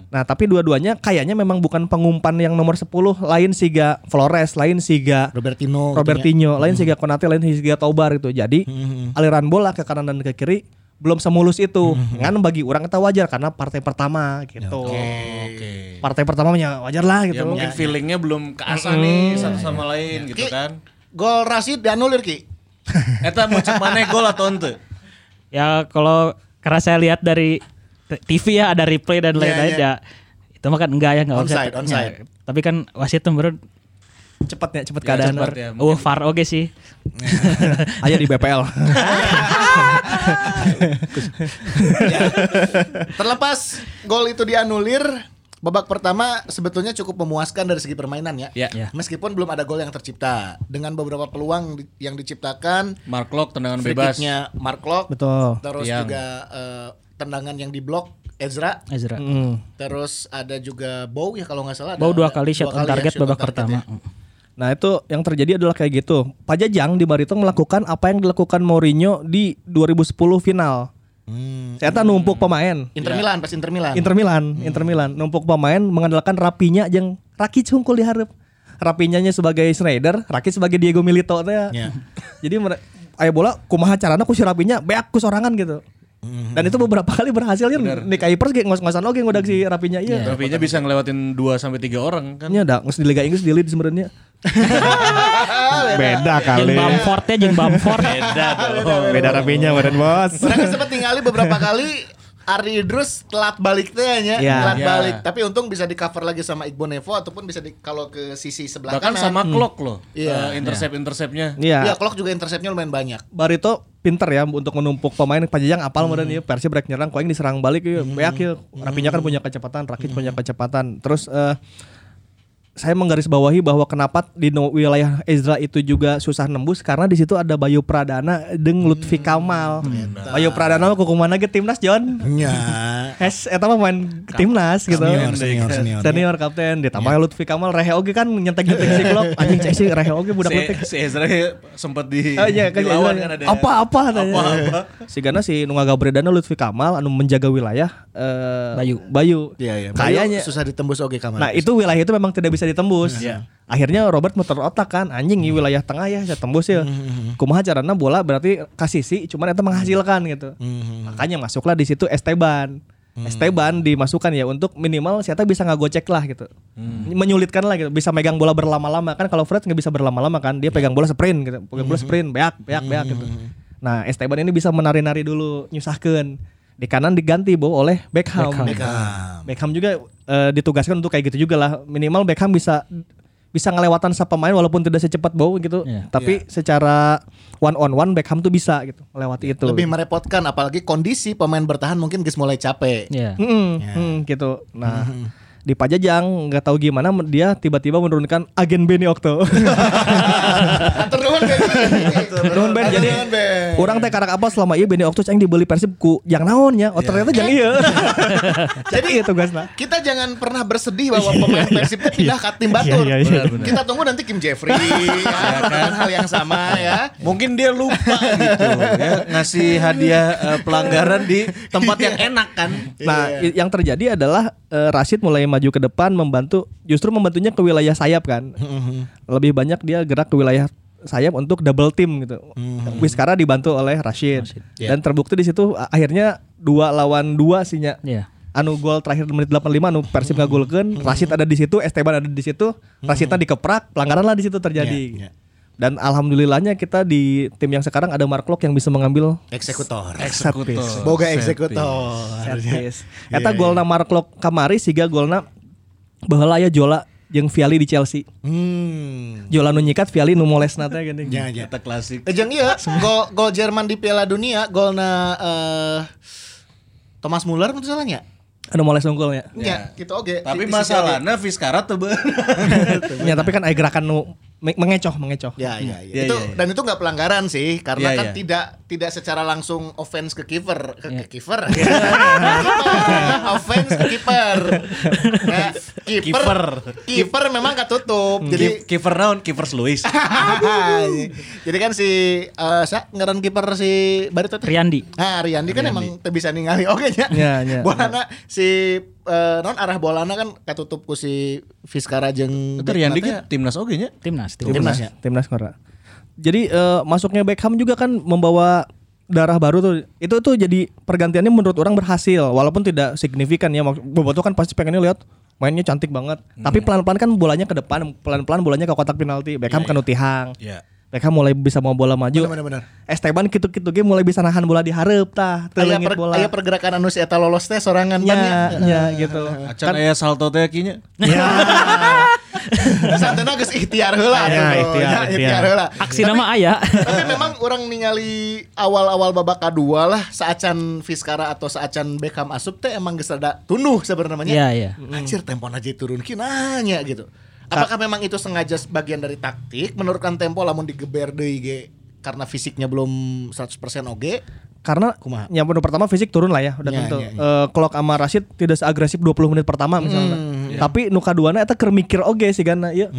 [SPEAKER 4] Nah, tapi dua-duanya kayaknya memang bukan pengumpan yang nomor 10, lain siga Flores, lain siga
[SPEAKER 2] Robertino.
[SPEAKER 4] Robertinho, lain siga Konate, lain siga Tobar itu. Jadi aliran bola ke kanan dan ke kiri belum semulus itu. Ngan bagi orang itu wajar karena partai pertama gitu.
[SPEAKER 3] Oke.
[SPEAKER 4] Partai pertamanya wajar lah gitu.
[SPEAKER 3] Ya mungkin feelingnya belum keasa nih satu sama lain gitu
[SPEAKER 2] Ki,
[SPEAKER 3] kan.
[SPEAKER 2] Gol Rashid dianulir Ki.
[SPEAKER 3] Eta mau cek mana gol atau ente?
[SPEAKER 5] Ya kalau karena saya lihat dari TV ya ada replay dan
[SPEAKER 2] Iya,
[SPEAKER 5] lain-lain
[SPEAKER 2] iya.
[SPEAKER 5] ya itu mah kan enggak ya enggak
[SPEAKER 2] Onside,
[SPEAKER 5] offside.
[SPEAKER 2] onside.
[SPEAKER 5] Ya, tapi kan wasit tuh baru
[SPEAKER 4] cepet ya, cepet
[SPEAKER 3] Ya,
[SPEAKER 4] keadaan.
[SPEAKER 3] cepet ya.
[SPEAKER 5] uh VAR oke sih.
[SPEAKER 4] Aja di BPL.
[SPEAKER 2] Ya. Terlepas gol itu dianulir, babak pertama sebetulnya cukup memuaskan dari segi permainan ya.
[SPEAKER 3] Ya.
[SPEAKER 5] Ya.
[SPEAKER 2] Meskipun belum ada gol yang tercipta, dengan beberapa peluang di- yang diciptakan,
[SPEAKER 3] Mark Lock tendangan bebas.
[SPEAKER 2] Mark Locke,
[SPEAKER 4] Betul.
[SPEAKER 2] terus
[SPEAKER 3] Yang.
[SPEAKER 2] juga eh, tendangan yang diblok Ezra,
[SPEAKER 5] Ezra.
[SPEAKER 4] Mm.
[SPEAKER 2] terus ada juga Bow ya kalau nggak salah. ada-
[SPEAKER 5] Bau dua kali shot on
[SPEAKER 2] ya,
[SPEAKER 5] target babak
[SPEAKER 2] target
[SPEAKER 5] pertama.
[SPEAKER 2] ya.
[SPEAKER 4] Nah itu yang terjadi adalah kayak gitu. Pajajang di Barito melakukan apa yang dilakukan Mourinho di 2010 final. Saya tahu numpuk pemain.
[SPEAKER 2] Inter Milan pas Inter Milan.
[SPEAKER 4] Inter Milan, Inter Milan numpuk pemain mengandalkan Rapinya yang Rakic hungkul di hareup. Rapinyanya sebagai Schneider, Rakic sebagai Diego Milito.
[SPEAKER 2] Ya.
[SPEAKER 4] Jadi mere- aya bola kumaha carana ku si Rapinya beak ku sorangan gitu. Dan itu beberapa kali berhasil ya. Nick Kuipers ge ngos-ngosan oge ngodag si Rapinya ieu.
[SPEAKER 3] Trofinya bisa ngelewatin 2 sampai 3 orang kan.
[SPEAKER 4] Nya da geus di Liga Inggris di lead sebenarnya. Beda
[SPEAKER 5] Jeung Bamford ya jeung Bamford.
[SPEAKER 3] Beda dong.
[SPEAKER 4] Beda Rapinya badan bos.
[SPEAKER 2] Mereka sempat tinggali beberapa kali Ardi Idrus telat balik teh
[SPEAKER 4] Ya.
[SPEAKER 2] telat
[SPEAKER 3] Ya.
[SPEAKER 2] balik. Tapi untung bisa di cover lagi sama Iqbal Nevo ataupun bisa di kalau ke sisi sebelah
[SPEAKER 3] Bahkan
[SPEAKER 2] kanan.
[SPEAKER 3] sama Clock loh.
[SPEAKER 2] Iya.
[SPEAKER 3] eh, intercept-interceptnya.
[SPEAKER 4] Iya.
[SPEAKER 2] Iya, Klok juga interceptnya lumayan banyak.
[SPEAKER 4] Barito pinter ya untuk menumpuk pemain Pajajang apal modern ya Persi break nyerang koeng diserang balik ya beak ya Rapinya kan punya kecepatan Rakic punya kecepatan terus eh, saya menggarisbawahi bahwa kenapa di wilayah Ezra itu juga susah nembus karena di situ ada Bayu Pradana deng Lutfi Kamal. Bayu Pradana mah kukumana ge timnas John.
[SPEAKER 2] Nya.
[SPEAKER 4] Hes eta mah main timnas gitu.
[SPEAKER 2] Senior, senior, senior.
[SPEAKER 4] Senior kapten ditambah Lutfi Kamal Rehe oge kan nyentek-nyentek si klub anjing cek si Rehe oge budak
[SPEAKER 3] Si,
[SPEAKER 4] letik.
[SPEAKER 3] si Ezra sempat di
[SPEAKER 4] Oh iya kan
[SPEAKER 3] dilawan
[SPEAKER 4] Ezra.
[SPEAKER 3] kan ada.
[SPEAKER 4] apa-apa tanya.
[SPEAKER 3] Apa-apa.
[SPEAKER 4] Si Gana si Nunga Lutfi Kamal anu menjaga wilayah eh,
[SPEAKER 5] Bayu.
[SPEAKER 4] Bayu.
[SPEAKER 2] Iya, iya.
[SPEAKER 4] Kayaknya
[SPEAKER 2] susah ditembus oke kamar.
[SPEAKER 4] Nah, itu wilayah itu memang tidak bisa ditembus.
[SPEAKER 3] Iya.
[SPEAKER 4] Akhirnya Robert muter otak kan, anjing ini wilayah tengah ya saya tembus ya. Kumaha carana bola berarti kasih sih, cuman itu menghasilkan gitu. Makanya masuklah di situ Esteban. Esteban dimasukkan ya untuk minimal siapa bisa ngagocek lah gitu. Menyulitkan lah gitu, bisa megang bola berlama-lama kan kalau Fred nggak bisa berlama-lama kan, dia pegang bola sprint gitu, pegang bola sprint, beak, beak, beak gitu. Nah, Esteban ini bisa menari-nari dulu, nyusahkan. Di kanan diganti bo oleh Beckham.
[SPEAKER 2] Beckham.
[SPEAKER 4] Beckham juga eh, ditugaskan untuk kayak gitu juga lah. Minimal Beckham bisa bisa ngelewatan sa pemain walaupun tidak secepat Bow gitu.
[SPEAKER 5] Iya.
[SPEAKER 4] Tapi secara one on one Beckham tuh bisa gitu melewati itu.
[SPEAKER 2] Lebih merepotkan apalagi kondisi pemain bertahan mungkin guys mulai capek.
[SPEAKER 5] Iya.
[SPEAKER 4] Mm-mm, mm, gitu. Nah, di Pajajang nggak tahu gimana dia tiba-tiba menurunkan agen Benny Okto.
[SPEAKER 2] Atur nuhun Ben.
[SPEAKER 4] Jadi orang teh karak apa selama iya Benny Okto yang dibeli Persib ku yang naonnya. Oh ternyata jang iya. Jadi itu guys nah.
[SPEAKER 2] Kita jangan pernah bersedih bahwa pemain Persib itu pindah ke tim Batur.
[SPEAKER 4] Iya, iya, iya.
[SPEAKER 2] Kita tunggu nanti Kim Jeffrey ya, kan hal yang sama ya.
[SPEAKER 3] Mungkin dia lupa gitu ya ngasih hadiah eh, pelanggaran di tempat yang enak kan.
[SPEAKER 4] Nah, yang terjadi adalah eh, Rashid mulai maju ke depan membantu justru membantunya ke wilayah sayap kan. Lebih banyak dia gerak ke wilayah sayap untuk double team gitu. Wiskara dibantu oleh Rashid. Dan terbukti di situ akhirnya dua lawan dua sihnya.
[SPEAKER 5] Iya.
[SPEAKER 4] Anu gol terakhir menit 85 anu Persib ngagolkeun, Rashid ada di situ, Esteban ada di situ, Rashidnya dikeprak, pelanggaran lah di situ terjadi.
[SPEAKER 2] Iya, iya.
[SPEAKER 4] Dan alhamdulillahnya kita di tim yang sekarang ada Mark Lok yang bisa mengambil
[SPEAKER 2] Eksekutor.
[SPEAKER 4] piece.
[SPEAKER 2] Boga eksekutor.
[SPEAKER 4] Set piece.
[SPEAKER 2] Iya,
[SPEAKER 4] Eta golna Mark Lok kamari siga golna baheula aya Jola jeung Viali di Chelsea.
[SPEAKER 2] Hmm.
[SPEAKER 4] Jola nu nyikat Viali nu molesna teh geuning.
[SPEAKER 2] Ya, ya.
[SPEAKER 3] Kita klasik.
[SPEAKER 2] Eh, Jeung iya, gol gol Jerman di Piala Dunia, golna eh Thomas Muller menurut salahnya.
[SPEAKER 4] Anu moles unggulnya.
[SPEAKER 2] Ya, gitu oke.
[SPEAKER 3] Tapi
[SPEAKER 2] Di- di sisi
[SPEAKER 3] masalahnya Vizcara tuh bener.
[SPEAKER 4] Ya tapi kan aya gerakan nu mengecoh, mengecoh.
[SPEAKER 2] Ya, ya, ya.
[SPEAKER 3] Iya,
[SPEAKER 2] itu
[SPEAKER 3] iya, iya.
[SPEAKER 2] dan itu nggak pelanggaran sih, karena
[SPEAKER 3] Iya,
[SPEAKER 2] kan
[SPEAKER 3] iya.
[SPEAKER 2] tidak tidak secara langsung offense ke kiper, ke, ke kiper. offense ke kiper. Ya, kiper.
[SPEAKER 3] Kiper.
[SPEAKER 2] Kiper memang ketutup. Jadi
[SPEAKER 3] Ki- kiper naon? Kiper Luis.
[SPEAKER 2] Jadi kan si eh sa ngaran kiper si Barito teh.
[SPEAKER 5] Riyandi.
[SPEAKER 2] Nah, Riyandi kan emang bisa ningali oke nya.
[SPEAKER 4] Ya, ya.
[SPEAKER 2] Bolana si eh, non arah bolana kan katutup ku si Fiskara jeung Bekna teh.
[SPEAKER 3] ge timnas oge nya.
[SPEAKER 5] Timnas.
[SPEAKER 2] Timnas ya.
[SPEAKER 4] Timnas ngora. Jadi eh, masuknya Beckham juga kan membawa darah baru tuh. Itu tuh jadi pergantiannya menurut orang berhasil walaupun tidak signifikan ya. Boboto kan pasti pengennya lihat mainnya cantik banget. Tapi pelan-pelan kan bolanya ke depan, pelan-pelan bolanya ke kotak penalti. Beckham kan utihang.
[SPEAKER 3] Iya.
[SPEAKER 4] Beckham mulai bisa mau bola maju.
[SPEAKER 2] Bener-bener.
[SPEAKER 4] Esteban gitu-gitu ge mulai bisa nahan bola di hareup tah, teu
[SPEAKER 2] per,
[SPEAKER 4] bola.
[SPEAKER 2] aya pergerakan anu si eta lolos teh sorangan ban
[SPEAKER 4] Ya, ya gitu.
[SPEAKER 3] Acan aya salto teh kinya.
[SPEAKER 4] Ya.
[SPEAKER 2] Santana geus ikhtiar heula
[SPEAKER 4] Ya, ikhtiar,
[SPEAKER 2] Ya,
[SPEAKER 4] ikhtiar.
[SPEAKER 2] heula.
[SPEAKER 5] Aksi nama aya.
[SPEAKER 2] Tapi memang orang ningali awal-awal babak kedua lah saacan Fiskara atau saacan Beckham asup teh emang geus ada tunduh sebenarnya.
[SPEAKER 5] Iya, iya.
[SPEAKER 2] Anjir tempo aja turun nanya gitu. Apakah memang itu sengaja sebagian dari taktik menurunkan tempo lamun digeber deui ge karena fisiknya belum 100% oge?
[SPEAKER 4] Karena
[SPEAKER 2] Kumaha?
[SPEAKER 4] yang penuh pertama fisik turun lah ya, udah
[SPEAKER 2] Ya,
[SPEAKER 4] tentu.
[SPEAKER 2] ya, ya.
[SPEAKER 4] Eh, Klok sama Rashid tidak seagresif 20 menit pertama misalnya. Tapi nu kaduana eta keur mikir oge sih gana ieu.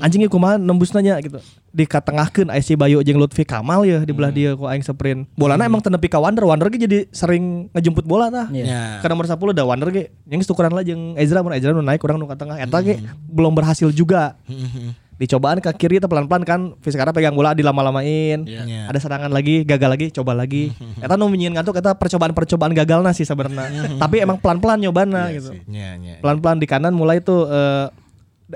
[SPEAKER 4] Anjing ieu kumaha nembus nanya gitu. Dikatengahkeun aya si Bayu jeung Lutfi Kamal ya di belah dia ku aing sprint. Bolana emang tenepi ka Wander, Wander ge jadi sering ngejemput bola tah.
[SPEAKER 5] Iya.
[SPEAKER 2] Ya.
[SPEAKER 4] Ke nomor 10 da Wander ge yang tukeran lah jeung Ezra mun Ezra nu naik kurang nu ka tengah eta ge belum berhasil juga. Dicobaan ke kiri teh pelan-pelan kan Fiskara pegang bola dilama-lamain.
[SPEAKER 2] Iya.
[SPEAKER 4] Ada serangan lagi, gagal lagi, coba lagi. Eta nu nyieun ngantuk eta percobaan-percobaan gagalna sih sebenarnya. Tapi emang pelan-pelan nyobana gitu.
[SPEAKER 2] Ya, ya.
[SPEAKER 4] Pelan-pelan di kanan mulai tuh eh,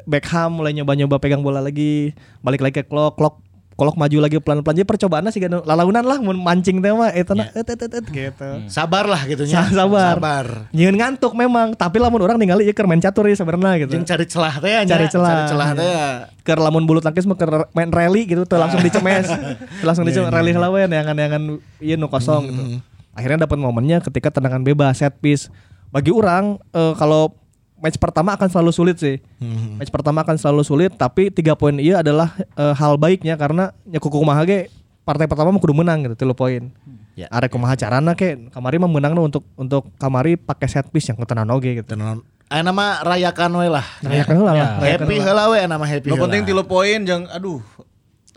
[SPEAKER 4] Beckham mulai nyoba-nyoba pegang bola lagi, balik lagi ke Klok, Klok Kolok maju lagi pelan-pelan jadi percobaannya sih kan lalaunan lah mun mancing teh mah eta na et et et et gitu.
[SPEAKER 2] Sabar lah gitu nya.
[SPEAKER 4] Sa- sabar.
[SPEAKER 2] Sabar.
[SPEAKER 4] Nyieun ngantuk memang, tapi lamun orang ningali ieu keur main catur ya sebenarnya gitu.
[SPEAKER 2] Jeung cari celah teh nya.
[SPEAKER 4] Cari celah.
[SPEAKER 2] Cari celah teh. ya.
[SPEAKER 4] Keur lamun bulu tangkis mah keur main rally gitu tuh langsung dicemes. Langsung dicemes rally heula we neangan-neangan ieu nu kosong gitu. Akhirnya dapat momennya ketika tendangan bebas set piece. Bagi orang eh, kalau match pertama akan selalu sulit sih. Match pertama akan selalu sulit tapi tiga poin iya adalah eh, hal baiknya karena nya kuku kumaha ge partai pertama mah kudu menang gitu 3 poin.
[SPEAKER 2] Ya.
[SPEAKER 4] Arek kumaha carana ke kamari mah menang untuk untuk kamari pakai set piece yang ketenan oge gitu.
[SPEAKER 2] Tenan. Aya nama rayakan we lah.
[SPEAKER 4] Rayakan heula lah. rayakan
[SPEAKER 2] Happy heula we nama happy.
[SPEAKER 3] Lo penting tilu poin jang aduh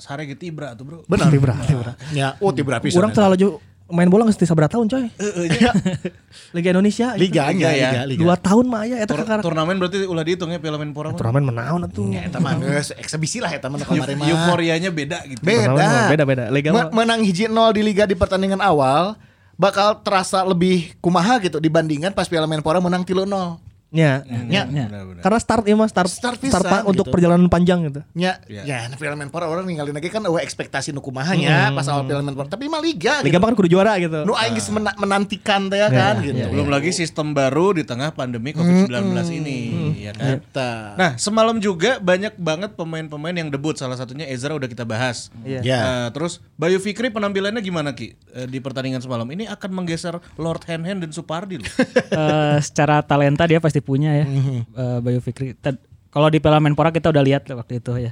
[SPEAKER 3] sare gitu ibra tuh bro.
[SPEAKER 2] Benar.
[SPEAKER 4] Tibra, tibra.
[SPEAKER 2] Ya, oh tibra pisan.
[SPEAKER 4] Orang terlalu jauh main bola nggak sabra tahun coy. Liga Indonesia.
[SPEAKER 2] Liganya,
[SPEAKER 3] Liga ya.
[SPEAKER 2] liga, liga.
[SPEAKER 4] Dua tahun mah ya eta
[SPEAKER 3] Tur-
[SPEAKER 4] kakak.
[SPEAKER 3] turnamen berarti ulah dihitung ya Piala Menpora mah.
[SPEAKER 4] Turnamen menaun atuh.
[SPEAKER 2] Ya, eta mah geus eksebisi lah eta mah
[SPEAKER 3] Eu-
[SPEAKER 2] kamari mah.
[SPEAKER 3] Euforianya beda gitu.
[SPEAKER 2] Beda.
[SPEAKER 4] Mah beda-beda. Liga
[SPEAKER 2] Me-
[SPEAKER 4] mah-
[SPEAKER 2] menang hiji nol di liga di pertandingan awal bakal terasa lebih kumaha gitu dibandingkan pas Piala Menpora menang 3-0.
[SPEAKER 4] Ya.
[SPEAKER 2] Ya.
[SPEAKER 3] Benar-benar.
[SPEAKER 4] Karena start ya mas start
[SPEAKER 2] Start
[SPEAKER 4] start,
[SPEAKER 2] pisan
[SPEAKER 4] pa- untuk
[SPEAKER 2] gitu.
[SPEAKER 4] perjalanan panjang gitu.
[SPEAKER 2] Ya,
[SPEAKER 3] Ya.
[SPEAKER 2] ya, nah, Piala Menpora orang ninggalin lagi kan eueuh ekspektasi nu kumaha nya pas awal Piala Menpora. Tapi mah liga
[SPEAKER 4] Liga
[SPEAKER 2] gitu.
[SPEAKER 4] kan kudu juara gitu.
[SPEAKER 2] Nu aing geus mena- menantikan teh ya kan gitu.
[SPEAKER 3] Belum lagi sistem baru di tengah pandemi Covid-19 ini. Iya kan?
[SPEAKER 2] Eta.
[SPEAKER 3] Nah, semalam juga banyak banget pemain-pemain yang debut. Salah satunya Ezra udah kita bahas.
[SPEAKER 4] Iya.
[SPEAKER 2] Ya.
[SPEAKER 3] Eh, terus Bayu Fikri penampilannya gimana Ki Eh, di pertandingan semalam? Ini akan menggeser Lord Hand Hand dan Supardi loh.
[SPEAKER 5] Eh, secara talenta dia pasti punya ya eh, Bayu Fikri. Kalau di Piala Menpora kita udah lihat waktu itu ya.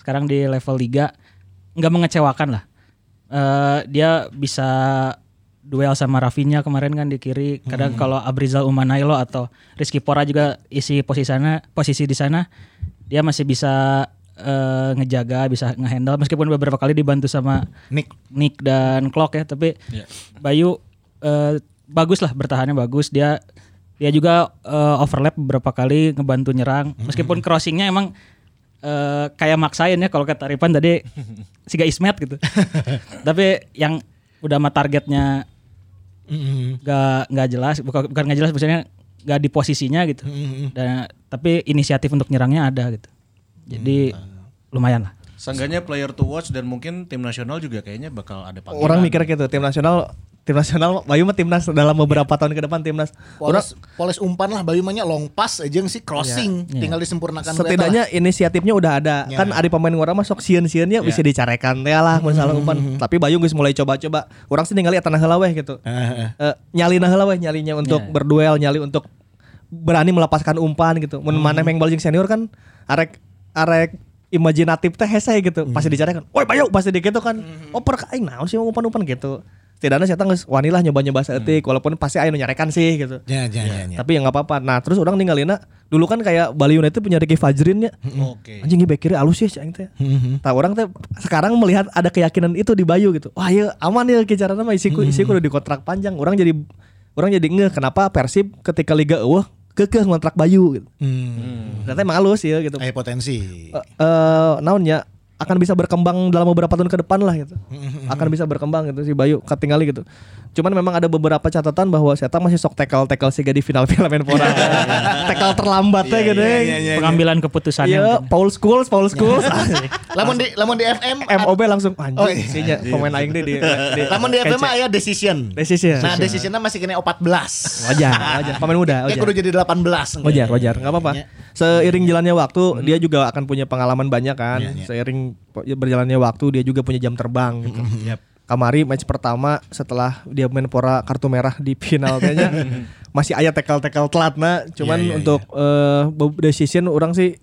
[SPEAKER 5] Sekarang di level liga nggak mengecewakan lah. Eh, dia bisa duel sama Rafinha kemarin kan di kiri. Kadang kalau Abrizal Umanailo atau Rizky Pora juga isi posisi sana, posisi di sana, dia masih bisa eh, ngejaga, bisa ngehandle meskipun beberapa kali dibantu sama
[SPEAKER 2] Nick.
[SPEAKER 5] Nick dan Clock ya, tapi Bayu eh, bagus lah bertahannya bagus. Dia dia juga eh, overlap beberapa kali ngebantu nyerang. Meskipun crossingnya emang eh, kayak maksain ya kalau kata Ripan tadi Siga Ismet gitu. tapi yang udah sama targetnya nggak nggak jelas, bukan bukan nggak jelas maksudnya nggak di posisinya gitu. Dan tapi inisiatif untuk nyerangnya ada gitu. Jadi lumayan lah.
[SPEAKER 3] Seenggaknya player to watch dan mungkin tim nasional juga kayaknya bakal ada panggilan.
[SPEAKER 4] Orang mikir gitu, tim nasional tim nasional Bayu mah timnas dalam beberapa tahun ke depan timnas. Orang
[SPEAKER 2] Poles, poles umpan lah Bayu mahnya long pass aja sih crossing tinggal disempurnakan ku eta lah.
[SPEAKER 4] setidaknya inisiatifnya udah ada.
[SPEAKER 2] Ya.
[SPEAKER 4] Kan ada pemain orang masuk sieun-sieunnya bisa dicarekan teh lah masalah umpan. Tapi Bayu geus mulai coba-coba. Orang sih ningali tanah heula weh gitu. Eh, nyali nah heula weh nyalinya untuk berduel, nyali untuk berani melepaskan umpan gitu. Mun maneh meng bal jeung senior kan arek arek imajinatif teh hese gitu. Pasti dicarekan. Woi Bayu pasti di gitu kan. Oper ka aing naon sih umpan-umpan gitu. Setidaknya saya geus wanilah nyoba-nyoba saeutik walaupun pasti aya nu nyarekan sih gitu.
[SPEAKER 2] Ya ya ya. ya.
[SPEAKER 4] Tapi ya nggak apa-apa. Nah, terus orang ninggalina dulu kan kayak Bali United punya Ricky Fajrin ya.
[SPEAKER 3] Oke.
[SPEAKER 4] Anjing ini back kiri alus ya cing teh. Nah, orang teh sekarang melihat ada keyakinan itu di Bayu gitu. Wah, ya aman ya kicaran mah isiku isiku udah di kontrak panjang. Orang jadi orang jadi ngeh kenapa Persib ketika liga eueuh kekeh ngontrak Bayu gitu.
[SPEAKER 2] Hmm.
[SPEAKER 4] Ternyata emang halus ya gitu.
[SPEAKER 2] Eh potensi.
[SPEAKER 4] Eh eh, naonnya akan bisa berkembang dalam beberapa tahun ke depan lah gitu. Akan bisa berkembang gitu si Bayu ketinggali gitu. Cuman memang ada beberapa catatan bahwa saya masih sok tackle tackle sih di final Piala Menpora. tackle terlambatnya gitu.
[SPEAKER 5] Pengambilan keputusannya.
[SPEAKER 4] Iya. Paul Scholes, Paul Scholes.
[SPEAKER 2] Lamun di lamun di FM
[SPEAKER 4] MOB langsung anjing
[SPEAKER 2] Oh, iya.
[SPEAKER 4] isinya pemain aing deh di, di
[SPEAKER 2] lamun di FM aya decision.
[SPEAKER 4] Decision.
[SPEAKER 2] Nah, decisionnya masih kena 14.
[SPEAKER 4] wajar, wajar. Pemain muda,
[SPEAKER 2] Ya
[SPEAKER 4] wajar.
[SPEAKER 2] kudu jadi 18.
[SPEAKER 4] Wajar, wajar, nggak apa-apa.
[SPEAKER 2] Ya.
[SPEAKER 4] Seiring jalannya waktu, dia juga akan punya pengalaman banyak kan.
[SPEAKER 2] Ya, ya.
[SPEAKER 4] Seiring berjalannya waktu, dia juga punya jam terbang. Gitu. Kamari match pertama setelah dia main pora kartu merah di final kayaknya masih ayah tackle-tackle telat nah. Cuman
[SPEAKER 2] Ya, ya,
[SPEAKER 4] untuk eh, be- decision orang sih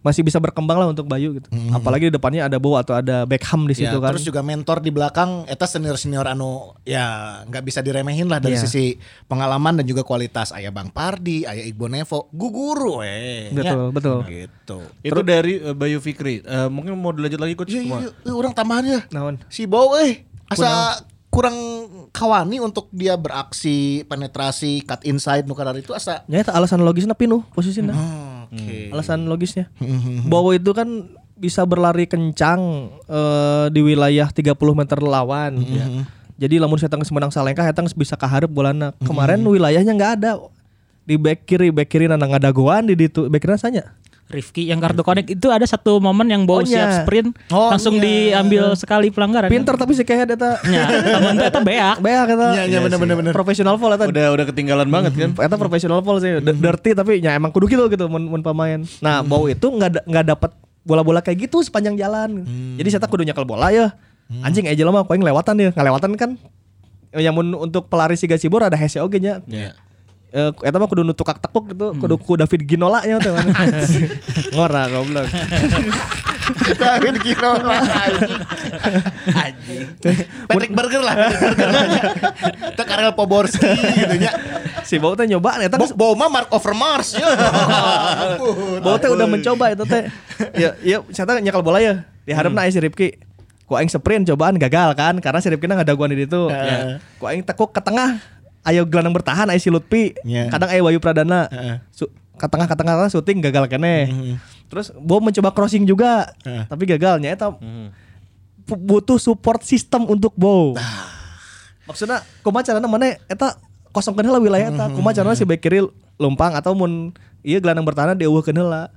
[SPEAKER 4] masih bisa berkembang lah untuk Bayu gitu. Apalagi di depannya ada Bow atau ada Beckham di
[SPEAKER 2] Ya,
[SPEAKER 4] situ kan.
[SPEAKER 2] terus juga mentor di belakang eta senior-senior anu ya nggak bisa diremehin lah dari
[SPEAKER 4] Iya.
[SPEAKER 2] sisi pengalaman dan juga kualitas aya Bang Pardi, aya Iqbal Nevo, guguru eh.
[SPEAKER 4] Betul, betul.
[SPEAKER 2] Gitu.
[SPEAKER 3] Itu dari eh, Bayu Fikri. Eh, mungkin mau dilanjut lagi coach.
[SPEAKER 2] Iya, iya, iya, iya, orang tambahan ya.
[SPEAKER 4] Naon?
[SPEAKER 2] Si Bow eh asa kurang kawani untuk dia beraksi penetrasi cut inside nu itu asa
[SPEAKER 4] Ya itu alasan logisnya pinuh posisinya.
[SPEAKER 2] Oke.
[SPEAKER 4] Alasan logisnya. Bowo itu kan bisa berlari kencang eh, di wilayah 30 meter lawan ya. Jadi lamun saya tangis menang salengkah eta geus bisa kaharep bolana. Kemarin wilayahnya nggak ada. Di back kiri, back kiri nana ngadagoan di ditu back kiri rasanya.
[SPEAKER 5] Rifki yang kartu konek itu ada satu momen yang
[SPEAKER 4] Oh,
[SPEAKER 5] bau
[SPEAKER 4] iya.
[SPEAKER 5] siap sprint
[SPEAKER 2] Oh,
[SPEAKER 5] langsung
[SPEAKER 2] iya.
[SPEAKER 5] diambil sekali pelanggaran.
[SPEAKER 4] Pinter tapi si kehead eta.
[SPEAKER 5] Ya, teh eta beak.
[SPEAKER 4] Beak eta.
[SPEAKER 2] Iya, iya, bener, bener, bener.
[SPEAKER 4] Profesional foul eta.
[SPEAKER 3] Udah udah ketinggalan banget kan.
[SPEAKER 4] Eta profesional foul sih, D- dirty tapi ya emang kudu gitu gitu mun, mun pemain. Nah, Bow itu nggak da- nggak dapat bola-bola kayak gitu sepanjang jalan. Jadi saya kudu nyekel bola ya. Anjing aja mah koing lewatan ya, ngelewatan kan. Yang mun untuk pelari si Gasibor ada hese oge nya.
[SPEAKER 3] Iya.
[SPEAKER 4] Eh eta mah kudu nutukak tekuk gitu, kudu ku David Ginola nya teh. Ngora goblok.
[SPEAKER 2] David Gino Patrick Burger lah Patrick Burger Itu Karel Poborski gitu nya
[SPEAKER 4] Si Bow teh nyoba eta
[SPEAKER 2] Bo Boma Mark over Mars ya.
[SPEAKER 4] Bow teh udah mencoba itu teh. Ya, ya saya nyekel bola ya. Di harapna aya si Ripki. Ku aing sprint cobaan gagal kan karena si Ripki nggak ada gua di situ. Ya. Ku aing tekuk ke tengah. Ayo gelandang bertahan aya si Lutfi.
[SPEAKER 2] Ya.
[SPEAKER 4] Kadang aya Wayu Pradana.
[SPEAKER 2] Heeh.
[SPEAKER 4] Su- ke tengah ke tengah syuting gagal kene. Terus Bow mencoba crossing juga.
[SPEAKER 2] Heeh.
[SPEAKER 4] Tapi gagalnya eta pu- butuh support system untuk Bow. Maksudnya kumaha carana mana eta kosongkeun heula wilayah eta. Kumaha carana si back kiri lumpang atau mun ieu gelandang bertahan dieuweuhkeun heula.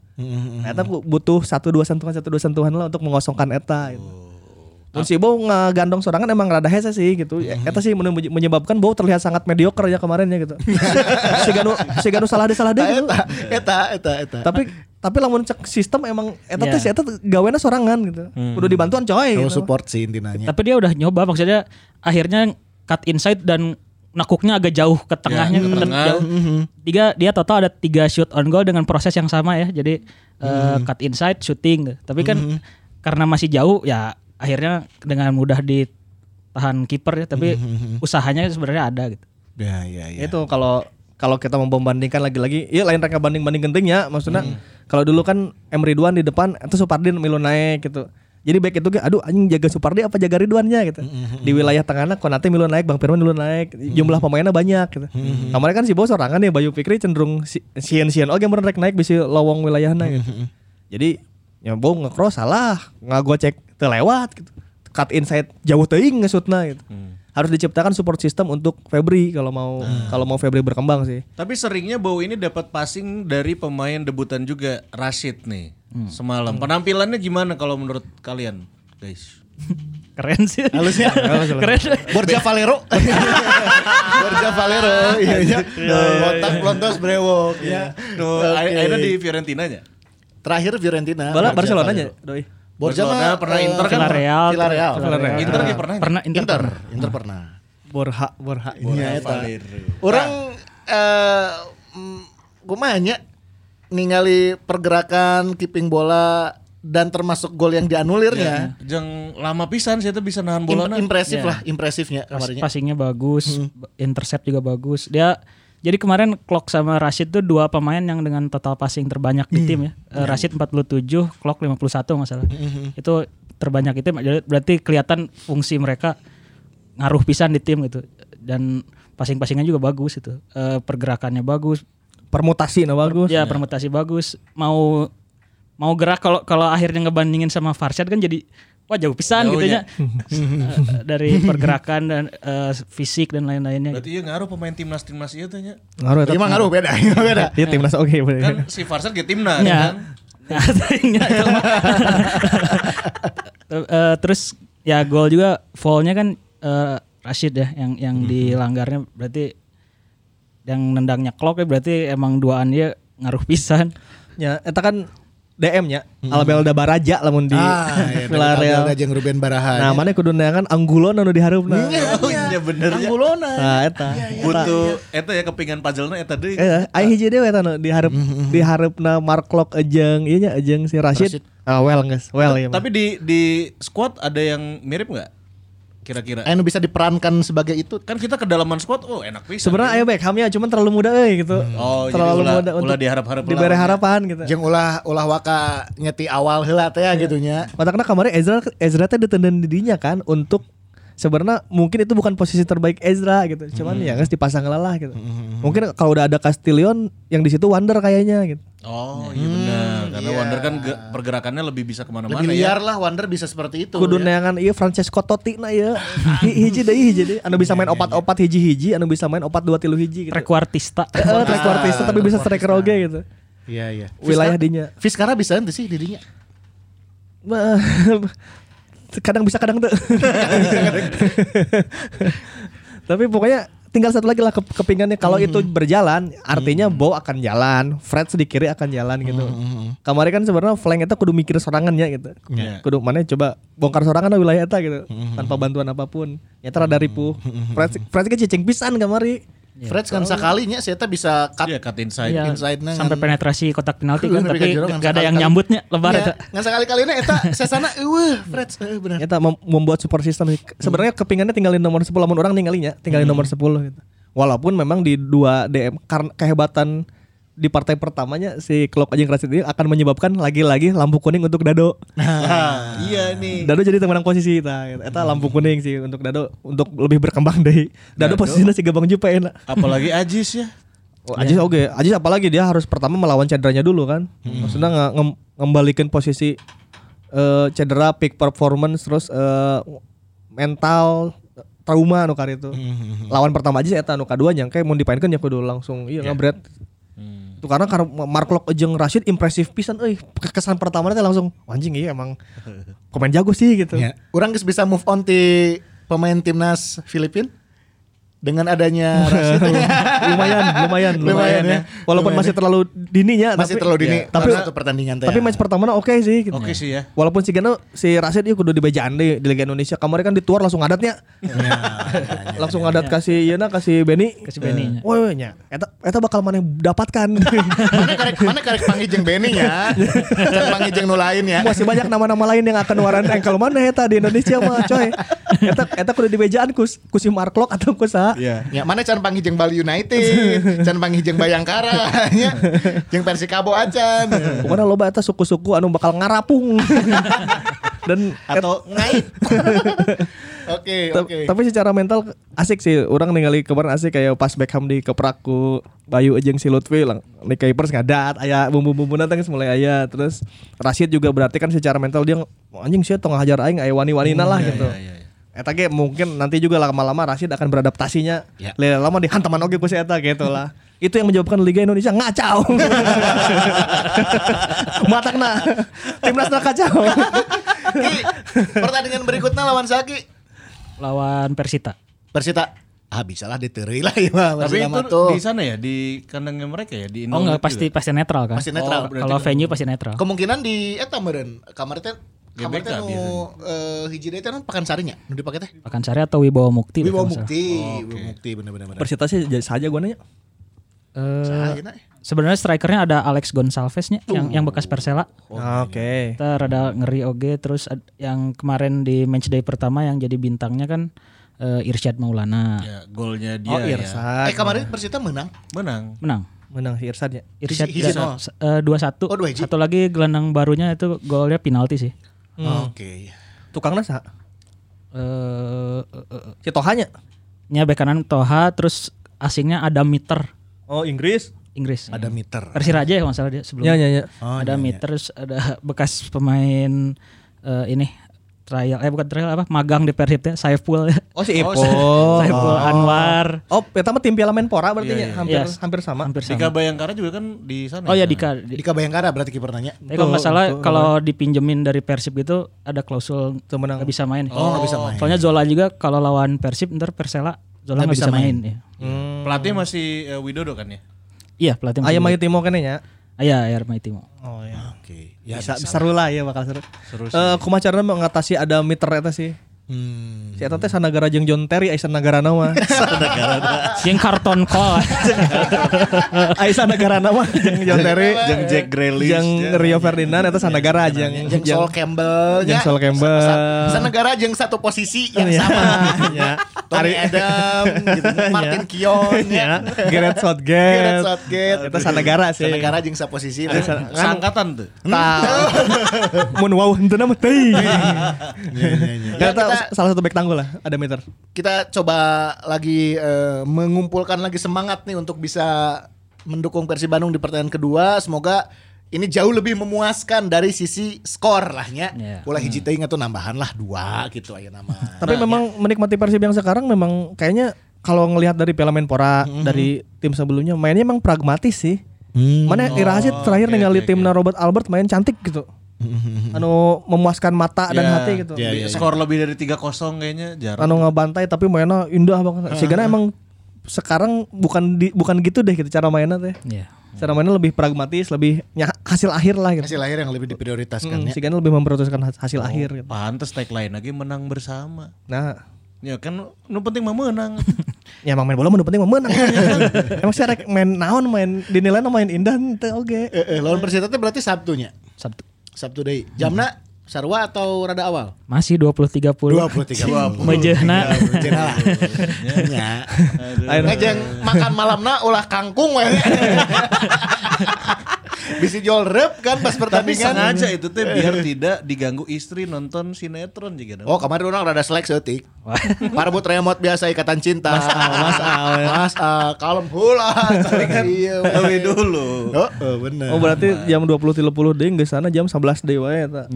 [SPEAKER 4] Eta ku- butuh satu dua sentuhan satu dua sentuhan lah untuk mengosongkan eta. gitu. Mun si Bow ngagandong sorangan emang rada hese sih gitu.
[SPEAKER 2] Mhm.
[SPEAKER 4] Eta sih men- menyebabkan Bow terlihat sangat mediocre ya kemarin ya gitu. si Ganu si Ganu salah deh salah deh gitu.
[SPEAKER 2] Eta, eta, eta, eta.
[SPEAKER 4] Tapi tapi lamun cek sistem emang eta teh
[SPEAKER 5] Iya.
[SPEAKER 4] si eta gawena sorangan gitu. Kudu dibantuan coy gitu.
[SPEAKER 2] support sih intinya.
[SPEAKER 5] Tapi dia udah nyoba maksudnya akhirnya cut inside dan nakuknya agak jauh ke tengahnya
[SPEAKER 3] ke
[SPEAKER 5] ke
[SPEAKER 3] tengah.
[SPEAKER 5] jauh. Tiga dia total ada tiga shoot on goal dengan proses yang sama ya. Jadi eh, cut inside shooting. Tapi kan karena masih jauh ya akhirnya dengan mudah ditahan kiper ya. Tapi usahanya sebenarnya ada gitu.
[SPEAKER 2] Ya, ya, ya.
[SPEAKER 4] Itu kalau kalau kita membandingkan lagi-lagi, iya lain reka banding-banding gentingnya, maksudnya kalau dulu kan M Ridwan di depan itu Supardin milu naik gitu. Jadi baik itu aduh anjing jaga Supardi apa jaga Ridwannya gitu. Di wilayah tengahnya Konate milu naik, Bang Firman milu naik, jumlah pemainnya banyak gitu. Kemarin kan si Bos sorangan ya Bayu Fikri cenderung si- sieun-sieun oge mun rek naik bisa lowong wilayahnya gitu. Jadi ya Bo nge-cross salah, ngagocek teu lewat gitu. Cut inside jauh teuing ngesutna gitu. Harus diciptakan support system untuk Febri kalau mau kalau mau Febri berkembang sih.
[SPEAKER 3] Tapi seringnya Bow ini dapat passing dari pemain debutan juga Rashid nih semalam. Penampilannya gimana kalau menurut kalian, guys?
[SPEAKER 5] Keren sih.
[SPEAKER 2] Halusnya.
[SPEAKER 5] Keren.
[SPEAKER 2] Borja Valero. Borja Valero. Iya, iya. Botak pelontos brewok. Iya.
[SPEAKER 3] Tuh, akhirnya di Fiorentina aja.
[SPEAKER 2] Terakhir Fiorentina.
[SPEAKER 4] Bala Barcelona nya, doi.
[SPEAKER 2] Borja mah,
[SPEAKER 3] pernah
[SPEAKER 2] eh,
[SPEAKER 3] Inter kan?
[SPEAKER 5] Villarreal.
[SPEAKER 2] Villarreal.
[SPEAKER 4] Villarreal.
[SPEAKER 3] Inter dia pernah.
[SPEAKER 5] Pernah Inter.
[SPEAKER 2] Inter.
[SPEAKER 5] pernah.
[SPEAKER 2] Inter pernah.
[SPEAKER 4] Borha, Borha.
[SPEAKER 2] Iya, eta.
[SPEAKER 3] Valero.
[SPEAKER 2] Orang eh gue mahnya ningali pergerakan keeping bola dan termasuk gol yang dianulirnya.
[SPEAKER 3] Jeng lama pisan saya tuh bisa nahan bola
[SPEAKER 2] impresif
[SPEAKER 5] Iya.
[SPEAKER 2] lah, impresifnya
[SPEAKER 5] Pas-
[SPEAKER 2] kemarinnya.
[SPEAKER 5] Passingnya bagus, intercept juga bagus. Dia jadi kemarin Klok sama Rashid tuh dua pemain yang dengan total passing terbanyak di tim ya. Eh, Rashid 47, Klok 51 nggak salah. Itu terbanyak itu berarti kelihatan fungsi mereka ngaruh pisan di tim gitu. Dan passing-passingnya juga bagus itu. Eh, pergerakannya bagus.
[SPEAKER 4] Permutasi nah bagus.
[SPEAKER 5] Ya, permutasi bagus. Mau mau gerak kalau kalau akhirnya ngebandingin sama Farshad kan jadi wah jauh pisan gitu
[SPEAKER 3] ya.
[SPEAKER 5] ya. Eh, dari pergerakan dan eh, fisik dan lain-lainnya.
[SPEAKER 3] Berarti iya ngaruh pemain timnas timnas itu nya.
[SPEAKER 4] Ngaruh eta.
[SPEAKER 2] Iya mah ngaruh beda, iya beda.
[SPEAKER 4] Iya timnas oke bener.
[SPEAKER 3] Kan si Farsad ke timnas
[SPEAKER 5] Ya.
[SPEAKER 3] kan.
[SPEAKER 5] Ya, itu mah. Eh, terus ya gol juga foulnya kan eh, Rashid ya yang yang dilanggarnya berarti yang nendangnya Klok ya berarti emang duaan dia ngaruh pisan.
[SPEAKER 4] Ya, eta kan DM nya, Albelda Baraja lamun di
[SPEAKER 2] Ah, iya,
[SPEAKER 4] Villarreal.
[SPEAKER 2] Ada jeung Ruben Baraha.
[SPEAKER 4] Nah, mana kudu kan Anggulon anu diharupna.
[SPEAKER 3] Oh iya bener ya.
[SPEAKER 2] Anggulona.
[SPEAKER 4] Nah, eta.
[SPEAKER 3] Butuh eta ya kepingan puzzle-na eta deui.
[SPEAKER 4] Eh, aya hiji dewe eta nu dihareup dihareupna Mark Klok ejeng ieu nya ejeng si Rashid. Ah, well geus, well ya.
[SPEAKER 3] Tapi di di squad ada yang mirip nggak? Kira-kira.
[SPEAKER 2] Anu bisa diperankan sebagai itu.
[SPEAKER 3] Kan kita kedalaman squad, oh enak pisan.
[SPEAKER 4] sebenarnya aya Beckhamnya cuman terlalu muda euy gitu.
[SPEAKER 3] Oh, jadi
[SPEAKER 4] terlalu
[SPEAKER 3] ulah-
[SPEAKER 4] muda
[SPEAKER 3] ulah
[SPEAKER 4] untuk
[SPEAKER 3] diharap-harap nya.
[SPEAKER 4] harapan gitu.
[SPEAKER 2] Jeung ulah ulah waka nyeti awal heula teh ya gitunya.
[SPEAKER 4] Matakna kemarin Ezra Ezra teh ditenden didinya kan untuk sebenarnya mungkin itu bukan posisi terbaik Ezra gitu. Cuman ya geus dipasang lelah gitu. Mungkin kalau udah ada Castillion yang di situ Wander kayaknya gitu.
[SPEAKER 3] Oh iya benar. Karena Wander kan ge- pergerakannya lebih bisa ke mana-mana
[SPEAKER 2] Lebih
[SPEAKER 3] ya.
[SPEAKER 2] liar lah Wander bisa seperti itu.
[SPEAKER 4] Kudu
[SPEAKER 2] ya.
[SPEAKER 4] neangan ieu Francesco Totti na ieu. Hi- Hiji deui hiji deui anu bisa main opat-opat hiji-hiji, anu bisa main opat dua tilu hiji gitu.
[SPEAKER 5] Trequartista.
[SPEAKER 4] Heeh, trequartista tapi bisa striker oge gitu.
[SPEAKER 2] Iya iya.
[SPEAKER 4] Wilayah dinya.
[SPEAKER 2] Fiskara bisa ente sih dirinya.
[SPEAKER 4] Kadang bisa kadang tuh. Tapi pokoknya tinggal satu lagi lah ke- kepingannya kalau itu berjalan artinya Bow akan jalan, Fred di kiri akan jalan gitu. Kemarin kan sebenarnya flank itu kudu mikir sorangannya gitu.
[SPEAKER 3] Iya.
[SPEAKER 4] Kudu mana coba bongkar sorangan wilayah eta gitu tanpa bantuan apa pun. Nyata rada ripuh. Fred Fred ke cicing pisan kamari.
[SPEAKER 2] Fred kan sekalinya saya bisa cut
[SPEAKER 3] Iya, cut inside.
[SPEAKER 5] Iya,
[SPEAKER 2] inside-nya
[SPEAKER 5] sampai
[SPEAKER 2] ngan-
[SPEAKER 5] penetrasi kotak penalti kan
[SPEAKER 2] Tapi kan
[SPEAKER 5] gak ada yang nyambutnya lebar
[SPEAKER 2] Iya,
[SPEAKER 5] eta.
[SPEAKER 2] ngan sekali-kalinya eta sesana eueuh Fred eh, benar.
[SPEAKER 4] Mem- membuat support system. Sebenarnya kepingannya tinggalin nomor 10 lamun orang ninggalinya, tinggalin nomor 10 gitu. Walaupun memang di dua DM karena kehebatan di partai pertamanya si Klok aja Rasid ini akan menyebabkan lagi-lagi lampu kuning untuk Dado.
[SPEAKER 3] Nah, iya nih.
[SPEAKER 4] Dado jadi temenang posisi eta. Eta lampu kuning sih untuk Dado untuk lebih berkembang deh. Dado,
[SPEAKER 3] Dado.
[SPEAKER 4] posisinya si Gabang Jupe enak.
[SPEAKER 3] Apalagi Ajis ya.
[SPEAKER 4] Oh, Ajis oke, Ajis apalagi dia harus pertama melawan cederanya dulu kan. Maksudnya nge- ngem- ngembalikan posisi eh, cedera peak performance terus eh, mental trauma nu kari itu. Lawan pertama aja eta nu kadua nyangke mau dipainkan ya kudu langsung iya ngabret. Tuh karena karena Mark Locke jeung Rashid impresif pisan euy. Kesan pertama teh langsung anjing iya emang pemain jago sih gitu.
[SPEAKER 2] Ya. Orang geus bisa move on ti pemain timnas Filipin dengan adanya Rashid.
[SPEAKER 4] lumayan, lumayan, lumayan,
[SPEAKER 2] Lumayan
[SPEAKER 4] ya.
[SPEAKER 2] ya.
[SPEAKER 4] Walaupun
[SPEAKER 2] Lumayan
[SPEAKER 4] masih
[SPEAKER 2] ya.
[SPEAKER 4] terlalu dininya
[SPEAKER 2] Masih
[SPEAKER 4] tapi,
[SPEAKER 2] terlalu dini
[SPEAKER 4] Ya. tapi
[SPEAKER 2] satu pertandingan
[SPEAKER 4] tapi
[SPEAKER 2] ya.
[SPEAKER 4] match pertama oke sih gitu.
[SPEAKER 3] Oke sih ya.
[SPEAKER 4] Walaupun si Gano si Rashid ieu kudu dibajaan deh di Liga Indonesia. Kemarin kan di tuar langsung ngadatnya. langsung ngadat kasih ieu na kasih Benny.
[SPEAKER 5] Kasih Benny.
[SPEAKER 4] Woi nya. Eta eta bakal mana dapatkan.
[SPEAKER 2] mana karek mana karek panggijeng Benny ya. Can panggijeng nu lain ya.
[SPEAKER 4] Masih banyak nama-nama lain yang akan waran engkel mana eta di Indonesia mah coy. Eta eta kudu dibejaan kus ku si Mark Locke atau ku sa.
[SPEAKER 3] Iya.
[SPEAKER 2] Ya, mana can panggijeng Bali United, can panggijeng Bayangkara, ya. Jeung Persikabo acan.
[SPEAKER 4] Pokoknya loba eta suku-suku anu bakal ngarapung. Dan
[SPEAKER 2] Atau ngait. Oke, oke.
[SPEAKER 4] Tapi secara mental asik sih. Orang ningali kemarin asik kayak pas Beckham di kepraku Bayu jeung si Lutfi lang. Di Kuipers ngadat aya bumbu-bumbu nanti mulai aya terus Rashid juga berarti kan secara mental dia anjing sih tong ngajar aing aya wani-wanina lah gitu.
[SPEAKER 3] iya, iya.
[SPEAKER 4] Eta ge mungkin nanti juga lama-lama Rashid akan beradaptasinya.
[SPEAKER 2] Ya.
[SPEAKER 4] Lele lama dihantaman oge ku si eta gitu lah. Itu yang menyebabkan Liga Indonesia ngacau. Matakna. Timnasna kacau.
[SPEAKER 2] Ki, pertandingan berikutnya lawan Saki.
[SPEAKER 5] Lawan Persita.
[SPEAKER 2] Persita ah bisa lah diteuri lah ya mah
[SPEAKER 3] Tapi itu
[SPEAKER 2] tuh.
[SPEAKER 3] di sana ya di kandangnya mereka ya di
[SPEAKER 5] Oh
[SPEAKER 3] Indonesia.
[SPEAKER 5] enggak pasti pasti netral kan?
[SPEAKER 2] Pasti netral.
[SPEAKER 3] Oh,
[SPEAKER 5] Kalau venue pasti netral.
[SPEAKER 2] Kemungkinan di eta meureun kamar teh kamar teh
[SPEAKER 3] GBK
[SPEAKER 2] nu eh, hiji deui teh kan Pakansari nya nu dipake teh.
[SPEAKER 5] Pakansari atau Wibawa Mukti.
[SPEAKER 2] Wibawa
[SPEAKER 5] kalau nggak salah.
[SPEAKER 2] Mukti, Wibawa Mukti bener-bener. bener.
[SPEAKER 4] Persita sih jadi saja gua nanya.
[SPEAKER 5] Eh,
[SPEAKER 2] eh?
[SPEAKER 5] Sebenarnya strikernya ada Alex Gonçalves-nya yang yang bekas Persela.
[SPEAKER 4] Oke.
[SPEAKER 5] Kita rada ngeri oge terus ad- yang kemarin di matchday pertama yang jadi bintangnya kan eh, Irsyad Maulana.
[SPEAKER 3] Ya, golnya dia
[SPEAKER 4] Oh
[SPEAKER 3] ya.
[SPEAKER 4] Irsad.
[SPEAKER 2] Eh kemarin Persita menang.
[SPEAKER 3] Menang.
[SPEAKER 5] Menang.
[SPEAKER 4] Menang si Irsad ya.
[SPEAKER 5] Irsyad eh, dua satu.
[SPEAKER 2] Oh, dua hiji.
[SPEAKER 5] Satu lagi gelandang barunya itu golnya penalti sih.
[SPEAKER 2] Oke.
[SPEAKER 4] Tukangnya sah.
[SPEAKER 5] Eh, eh, eh,
[SPEAKER 4] Si Tohanya.
[SPEAKER 5] nya bek kanan Toha terus asingnya ada Meter
[SPEAKER 4] Oh Inggris.
[SPEAKER 5] Inggris.
[SPEAKER 2] Ada meter.
[SPEAKER 5] Persiraja ya kalau nggak salah dia sebelumnya.
[SPEAKER 4] Ya ya ya.
[SPEAKER 2] Oh,
[SPEAKER 5] ada
[SPEAKER 2] iya.
[SPEAKER 5] Meter terus ada bekas pemain eh, ini trial eh bukan trial apa magang di Persib teh Saiful
[SPEAKER 4] Oh si Ipo.
[SPEAKER 5] Saiful Anwar
[SPEAKER 4] Oh, eta mah tim Piala Menpora berarti
[SPEAKER 3] Iya,
[SPEAKER 4] ya,
[SPEAKER 3] iya.
[SPEAKER 4] hampir
[SPEAKER 5] Yes.
[SPEAKER 4] hampir sama.
[SPEAKER 5] hampir
[SPEAKER 3] Dika
[SPEAKER 5] sama.
[SPEAKER 3] Bayangkara juga kan di sana.
[SPEAKER 5] Oh ya
[SPEAKER 3] sana.
[SPEAKER 5] Dika. Di-
[SPEAKER 2] Dika Bayangkara berarti kiper nanya.
[SPEAKER 5] Tapi kalau nggak
[SPEAKER 4] Betul,
[SPEAKER 5] salah
[SPEAKER 4] betul.
[SPEAKER 5] kalau dipinjemin dari Persib itu ada klausul nggak bisa main.
[SPEAKER 2] Oh, nggak bisa main.
[SPEAKER 5] Soalnya Zola juga kalau lawan Persib ntar Persela Zola nggak bisa, main. ya.
[SPEAKER 3] Pelatih masih eh, Widodo kan ya?
[SPEAKER 5] Iya pelatih masih
[SPEAKER 4] Ayam. Mayu Timo kene nya.
[SPEAKER 5] Ah, Iya Air Maitimo.
[SPEAKER 4] Oh ya.
[SPEAKER 2] Oke. Ya
[SPEAKER 4] bisa,
[SPEAKER 2] bisa.
[SPEAKER 4] seru lah ya bakal seru.
[SPEAKER 3] Seru
[SPEAKER 4] Eh kumaha carana mengatasi ada meter eta sih?
[SPEAKER 2] Hmm.
[SPEAKER 4] Si eta teh sanagara jeung John Terry aya sanagara nama.
[SPEAKER 5] Yang karton call.
[SPEAKER 4] Aya sanagara nama jeung John Terry
[SPEAKER 3] Jeung Jack Grealish.
[SPEAKER 4] jeung Rio Ferdinand eta sanagara jeung
[SPEAKER 2] Jeung Sol Campbell
[SPEAKER 4] jeung Sol Campbell.
[SPEAKER 2] Sa- Senegara jeung satu posisi yang
[SPEAKER 4] Iya.
[SPEAKER 2] sama.
[SPEAKER 4] Ya.
[SPEAKER 2] Tony Adam, gitu. Martin Kion,
[SPEAKER 4] Ya.
[SPEAKER 2] ya.
[SPEAKER 4] Gareth Southgate.
[SPEAKER 2] Gareth Southgate.
[SPEAKER 4] Eta sanagara sih.
[SPEAKER 2] Senegara jeung saposisi.
[SPEAKER 3] Ada
[SPEAKER 2] Nah,
[SPEAKER 3] seangkatan tuh.
[SPEAKER 4] Tah. Mun wow henteu nama teuing.
[SPEAKER 2] Ya,
[SPEAKER 4] Eta
[SPEAKER 2] kita-
[SPEAKER 4] salah satu back tanggul lah, ada meter.
[SPEAKER 2] kita coba lagi eh, mengumpulkan lagi semangat nih untuk bisa mendukung Persib Bandung di pertandingan kedua. Semoga ini jauh lebih memuaskan dari sisi skor lah nya.
[SPEAKER 5] Iya.
[SPEAKER 2] Ulah hiji teuing atau nambahan lah dua gitu aya nama.
[SPEAKER 4] Tapi memang menikmati Persib yang sekarang memang kayaknya kalau ngelihat dari Piala Menpora dari tim sebelumnya mainnya emang pragmatis sih. Mana Ira Hasid terakhir
[SPEAKER 3] oke,
[SPEAKER 4] ningali timna Robert Albert main cantik gitu. anu memuaskan mata dan
[SPEAKER 3] Ya,
[SPEAKER 4] hati gitu.
[SPEAKER 2] ya, ya.
[SPEAKER 3] Skor lebih dari 3-0 kayaknya jarang.
[SPEAKER 4] Anu ngebantai tapi mainnya indah banget. Sehingga emang sekarang bukan di, bukan gitu deh gitu cara mainnya teh.
[SPEAKER 5] Iya.
[SPEAKER 4] Cara mainnya lebih pragmatis, lebih hasil akhir lah gitu.
[SPEAKER 2] Hasil akhir yang lebih diprioritaskan
[SPEAKER 4] Mm,
[SPEAKER 2] ya.
[SPEAKER 4] Sehingga lebih memprioritaskan has- hasil akhir gitu.
[SPEAKER 3] Pantes tagline lagi menang bersama.
[SPEAKER 4] Nah,
[SPEAKER 3] Ya kan nu penting mah menang.
[SPEAKER 4] ya emang main bola mah nu penting mah menang. emang sih rek main naon main dinilai main indah teh oge.
[SPEAKER 2] Eh, eh, lawan Persita teh berarti Sabtunya.
[SPEAKER 5] Sabtu.
[SPEAKER 2] Sabtu deui. Jamna sarua atau rada awal?
[SPEAKER 5] Masih 20 30.
[SPEAKER 2] 23.
[SPEAKER 5] Mejehna.
[SPEAKER 2] Cenah lah. Nya. Ngajeng makan malamna ulah kangkung we. Bisa jual rep kan pas
[SPEAKER 3] Tapi
[SPEAKER 2] pertandingan.
[SPEAKER 3] sengaja itu teh biar tidak diganggu istri nonton sinetron juga.
[SPEAKER 2] Oh kemarin orang rada selek setik. Parbut remote biasa ikatan cinta. Mas Al, Mas Al, Mas Al, kalem hula. Iya.
[SPEAKER 3] Lebih dulu.
[SPEAKER 2] Oh, oh bener.
[SPEAKER 4] Oh berarti jam 20.30 deh geus sana jam 11 deui wae eta.